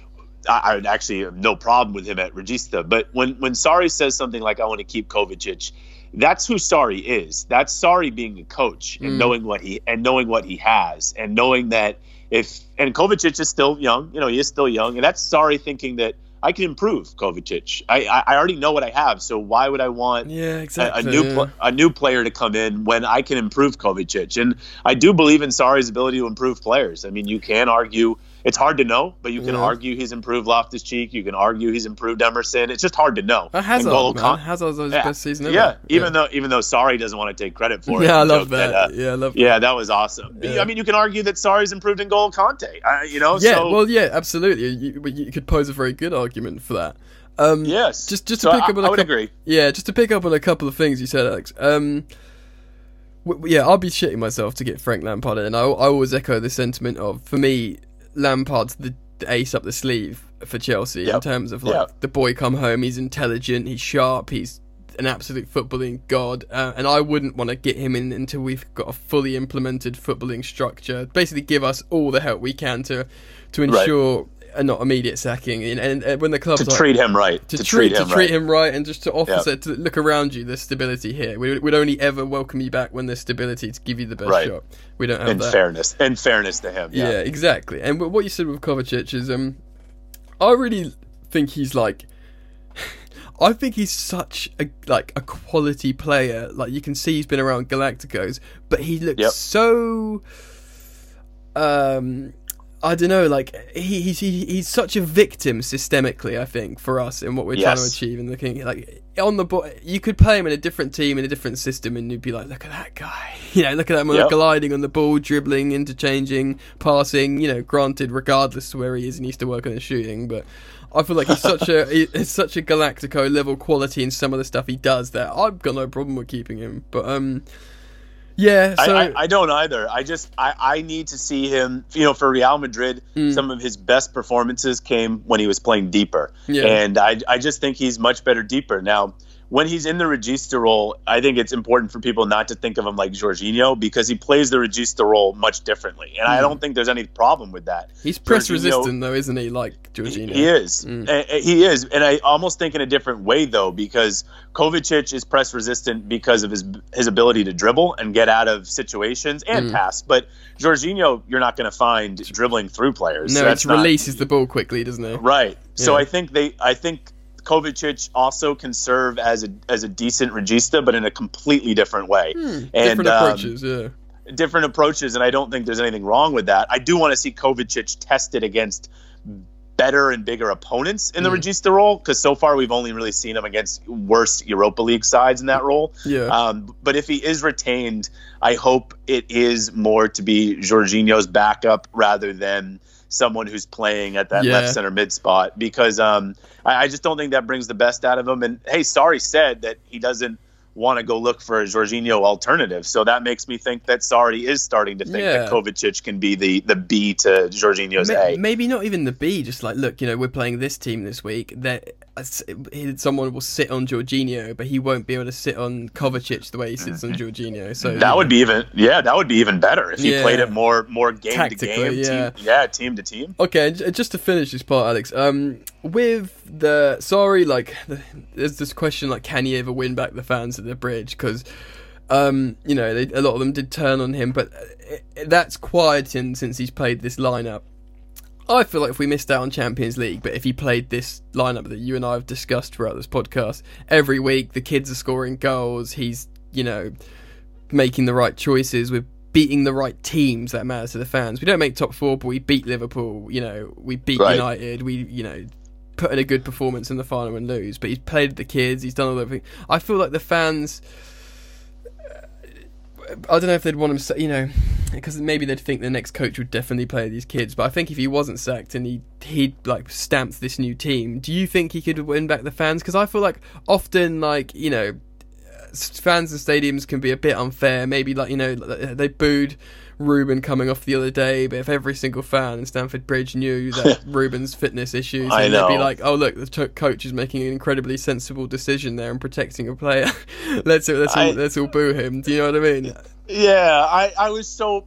I, I actually have no problem with him at Regista. But when when Sarri says something like I want to keep Kovacic, that's who Sarri is. That's Sarri being a coach and mm. knowing what he and knowing what he has and knowing that if and Kovacic is still young, you know, he is still young, and that's Sarri thinking that I can improve Kovacic. I, I already know what I have, so why would I want yeah, exactly, a, a new pl- a new player to come in when I can improve Kovacic? And I do believe in Sarri's ability to improve players. I mean, you can argue it's hard to know, but you can yeah. argue he's improved Loftus Cheek. You can argue he's improved Emerson. It's just hard to know. Uh, Hazard, man. Con- Hazard's his yeah. best season ever. Yeah, even yeah. though even though Sarri doesn't want to take credit for it. Yeah, I love that. that uh, yeah, I love. Yeah, that, that was awesome. I mean, you can argue that Sarri's improved in N'Golo Kanté. Uh, you know. Yeah. So, well, yeah, absolutely. You, you could pose a very good argument for that. Um, yes. Just just to so pick I, up on I a would couple, agree. Yeah, just to pick up on a couple of things you said, Alex. Um, w- yeah, I'll be shitting myself to get Frank Lampard in. I, I always echo the sentiment of, for me, Lampard's the ace up the sleeve for Chelsea yep. in terms of like yep. the boy come home. He's intelligent, he's sharp, he's an absolute footballing god, uh, and I wouldn't want to get him in until we've got a fully implemented footballing structure. Basically, give us all the help we can to to ensure. Right. A not immediate sacking, and, and, and when the club to like, treat him right, to, to treat, treat, him to treat right. him right, and just to offer to look around you. There's stability here. We, we'd only ever welcome you back when there's stability to give you the best Right. shot. We don't have in that. fairness, in fairness to him. Yeah. Yeah. exactly. And what you said with Kovacic is, um, I really think he's like, I think he's such a like a quality player. Like you can see, he's been around Galacticos, but he looks Yep. so. Um, I don't know. Like he, he's he, he's such a victim systemically. I think for us in what we're trying to achieve in the king. Like on the ball, you could play him in a different team in a different system, and you'd be like, look at that guy. You know, look at that man Yep. gliding on the ball, dribbling, interchanging, passing. You know, granted, regardless of where he is, he needs to work on his shooting, but. I feel like he's such a he- he's such a Galactico level quality in some of the stuff he does that I've got no problem with keeping him. But um, yeah. So I, I, I don't either. I just I, I need to see him. You know, for Real Madrid, Mm. some of his best performances came when he was playing deeper, Yeah. and I I just think he's much better deeper now. When he's in the regista role, I think it's important for people not to think of him like Jorginho because he plays the regista role much differently, and mm. I hmm. don't think there's any problem with that. He's press Jorginho, resistant though, isn't he? Like Jorginho. He is. Mm. He is, and I almost think in a different way though because Kovacic is press resistant because of his his ability to dribble and get out of situations and mm. pass, but Jorginho, you're not going to find dribbling through players. No, so it releases the ball quickly, doesn't it? Right. Yeah. So I think they, I think Kovacic also can serve as a as a decent regista, but in a completely different way. Hmm, and different um, approaches, um, yeah. Different approaches, and I don't think there's anything wrong with that. I do want to see Kovacic tested against better and bigger opponents in the mm. regista role because so far we've only really seen him against worse Europa League sides in that role. Yeah. Um, but if he is retained, I hope it is more to be Jorginho's backup rather than someone who's playing at that yeah. left center mid spot because um, I, I, just don't think that brings the best out of him. And hey, Sarri said that he doesn't want to go look for a Jorginho alternative. So that makes me think that Sarri is starting to think yeah. that Kovacic can be the, the B to Jorginho's A. A. Maybe not even the B, just like, look, you know, we're playing this team this week. That someone will sit on Jorginho, but he won't be able to sit on Kovacic the way he sits on mm-hmm. Jorginho. So that would be even yeah, that would be even better if he yeah. played it more more game to game, yeah. Team, yeah, team to team. Okay, just to finish this part, Alex. Um, with the Sarri, like the, there's this question like, can he ever win back the fans at the bridge? Because um, you know, they, a lot of them did turn on him, but it, uh, that's quieting since he's played this lineup. I feel like if we missed out on Champions League, but if he played this lineup that you and I have discussed throughout this podcast, every week the kids are scoring goals, he's, you know, making the right choices, we're beating the right teams that matters to the fans. We don't make top four, but we beat Liverpool, you know, we beat right. United, we, you know, put in a good performance in the final and lose. But he's played the kids, he's done all everything. I feel like the fans I don't know if they'd want him, you know, because maybe they'd think the next coach would definitely play these kids. But I think if he wasn't sacked and he he'd like stamped this new team, do you think he could win back the fans? Because I feel like often, like you know, fans and stadiums can be a bit unfair. Maybe like you know they booed Ruben coming off the other day, but if every single fan in Stamford Bridge knew that Ruben's fitness issues, I know. they'd be like, "Oh, look, the coach is making an incredibly sensible decision there and protecting a player. let's let's all, let's all boo him." Do you know what I mean? Yeah, I I was so,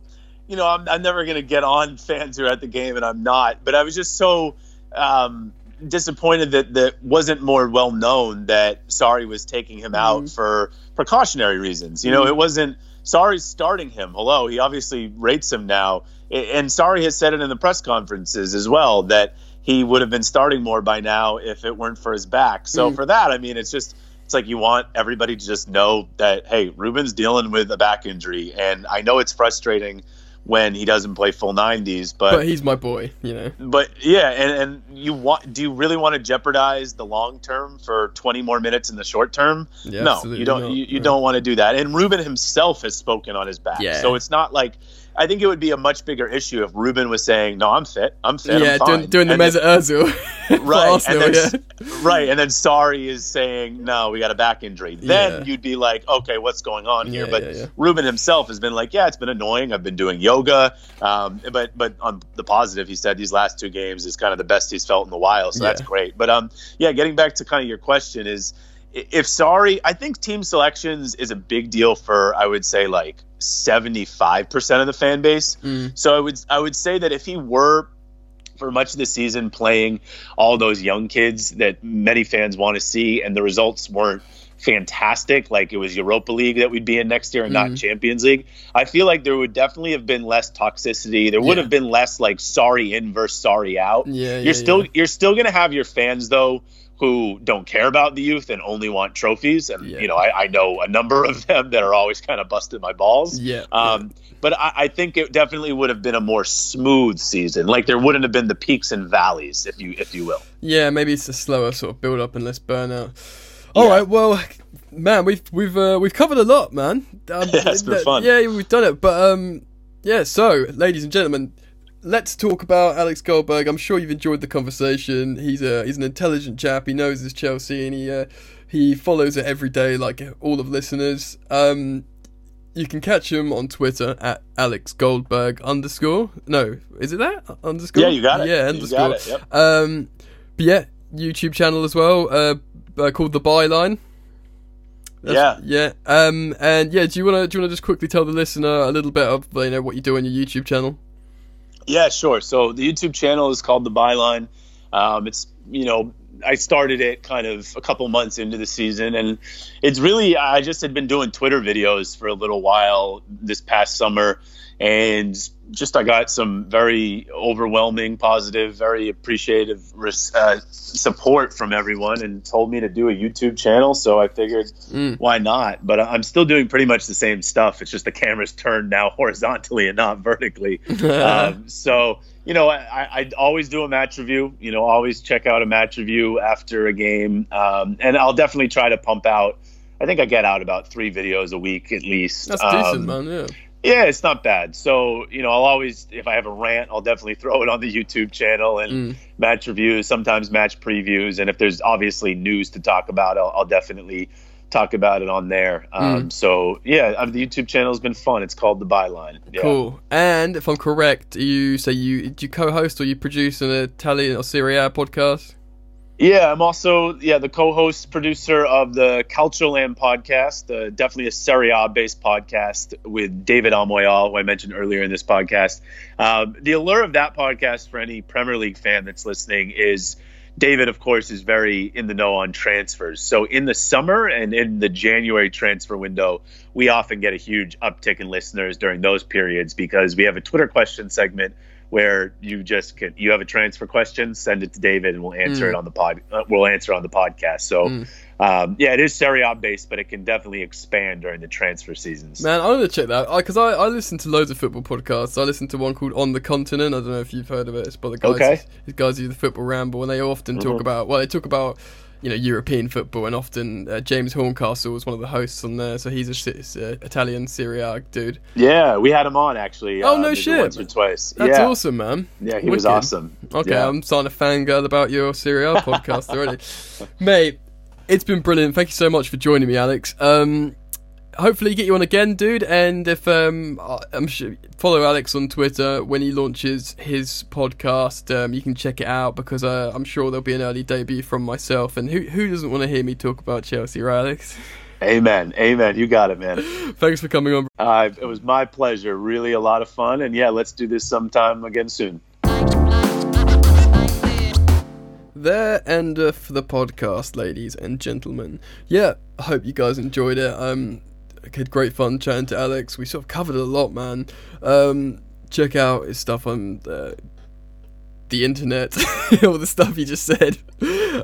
you know, I'm I'm never gonna get on fans who are at the game, and I'm not, but I was just so. Um, disappointed that that wasn't more well known that Sarri was taking him out mm. for precautionary reasons. You know, mm. it wasn't Sarri's starting him. Hello, he obviously rates him now, and Sarri has said it in the press conferences as well that he would have been starting more by now if it weren't for his back. So mm. for that, I mean, it's just it's like you want everybody to just know that hey, Ruben's dealing with a back injury, and I know it's frustrating when he doesn't play full 90s but but he's my boy you know. But yeah and and you want do you really want to jeopardize the long term for 20 more minutes in the short term? Yeah, no you don't you, you don't want to do that. And Ruben himself has spoken on his back. Yeah. so it's not like I think it would be a much bigger issue if Ruben was saying, "No, I'm fit. I'm fit. Yeah, I'm doing, doing the Mesut Ozil, right? Arsenal, and then, yeah. right, and then Sarri is saying, "No, we got a back injury." Then yeah. you'd be like, "Okay, what's going on here?" Yeah, but Ruben himself has been like, "Yeah, it's been annoying. I've been doing yoga, um, but but on the positive, he said these last two games is kind of the best he's felt in a while, so that's great." But um, yeah, getting back to kind of your question is if Sarri, I think team selections is a big deal for I would say like 75% of the fan base. Mm. So I would I would say that if he were for much of the season playing all those young kids that many fans want to see and the results weren't fantastic like it was Europa League that we'd be in next year and mm. not Champions League I feel like there would definitely have been less toxicity there would yeah. have been less like Sarri in versus Sarri out yeah, you're still you're still going to have your fans though who don't care about the youth and only want trophies. And yeah. you know, I, I, know a number of them that are always kind of busting my balls. Yeah. Um, yeah. But I, I, think it definitely would have been a more smooth season. Like there wouldn't have been the peaks and valleys, if you if you will. Yeah, maybe it's a slower sort of build up and less burnout. All yeah. right, well, man, we've we've uh, we've covered a lot, man. Um, yeah, it's been fun. Yeah, we've done it. But um, yeah. So, ladies and gentlemen, let's talk about Alex Goldberg. I'm sure you've enjoyed the conversation. He's a he's an intelligent chap. He knows his Chelsea, and he uh, he follows it every day, like all of listeners. Um, you can catch him on Twitter at Alex Goldberg underscore. No, is it that underscore? Yeah, you got it. Yeah, underscore. It, yep. Um, but yeah, YouTube channel as well, uh, uh, called the Byline. yeah, yeah. Um, and yeah, do you wanna do you wanna just quickly tell the listener a little bit of you know what you do on your YouTube channel? Yeah, sure. So the YouTube channel is called The Byline. Um, it's you know I started it kind of a couple months into the season, and it's really I just had been doing Twitter videos for a little while this past summer, and just I got some very overwhelming, positive, very appreciative uh, support from everyone, and told me to do a YouTube channel. So I figured, mm. why not? But I'm still doing pretty much the same stuff. It's just the camera's turned now horizontally and not vertically. um, so you know, I, I always do a match review. You know, always check out a match review after a game, um, and I'll definitely try to pump out. I think I get out about three videos a week at least. That's um, decent, man. Yeah. Yeah, it's not bad. So, you know, I'll always, if I have a rant, I'll definitely throw it on the YouTube channel and mm. match reviews, sometimes match previews. And if there's obviously news to talk about, I'll, I'll definitely talk about it on there. Um, mm. So yeah, um, the YouTube channel has been fun. It's called The Byline. Yeah. Cool. And if I'm correct, you say you do you co-host or you produce an Italian or Serie A podcast? Yeah, I'm also yeah the co-host producer of the Calcioland podcast, uh, definitely a Serie A based podcast with David Amoyal, who I mentioned earlier in this podcast. Um, the allure of that podcast for any Premier League fan that's listening is David, of course, is very in the know on transfers. So in the summer and in the January transfer window, we often get a huge uptick in listeners during those periods because we have a Twitter question segment where you just can you have a transfer question, send it to David, and we'll answer mm. it on the pod. Uh, we'll answer on the podcast. So. Mm. Um, yeah, it is Serie A based, but it can definitely expand during the transfer seasons. Man, I'm gonna check that because I, I, I, listen to loads of football podcasts. I listen to one called On the Continent. I don't know if you've heard of it. It's by the guys. Okay. These guys do the football ramble, and they often mm-hmm. talk about well, they talk about you know European football, and often uh, James Horncastle was one of the hosts on there. So he's a uh, Italian Serie A dude. Yeah, we had him on actually. Oh uh, no shit! Once or twice. That's yeah. awesome, man. Yeah, he Wicked. was awesome. Okay, yeah. I'm starting to fangirl about your Serie A podcast already, mate. It's been brilliant. Thank you so much for joining me, Alex. Um, hopefully get you on again, dude. And if um, I'm sure follow Alex on Twitter when he launches his podcast, um, you can check it out because uh, I'm sure there'll be an early debut from myself. And who who doesn't want to hear me talk about Chelsea, right, Alex? Amen. Amen. You got it, man. Thanks for coming on. Uh, it was my pleasure. Really a lot of fun. And yeah, let's do this sometime again soon there endeth the podcast, ladies and gentlemen. Yeah, I hope you guys enjoyed it. Um, had great fun chatting to Alex. We sort of covered a lot, man. Um, check out his stuff on the, the internet, all the stuff he just said.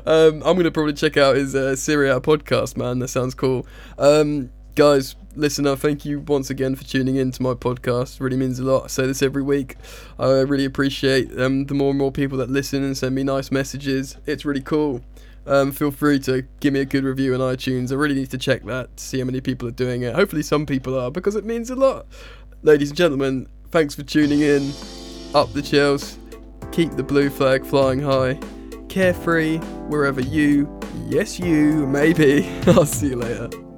Um, I'm gonna probably check out his uh, Serie A podcast, man. That sounds cool. Um, guys, listener, thank you once again for tuning in to my podcast. Really means a lot. I say this every week. I really appreciate um, the more and more people that listen and send me nice messages. It's really cool. Um, feel free to give me a good review on iTunes. I really need to check that to see how many people are doing it. Hopefully, some people are because it means a lot. Ladies and gentlemen, thanks for tuning in. Up the Chels. Keep the blue flag flying high. Carefree wherever you, yes, you, maybe. I'll see you later.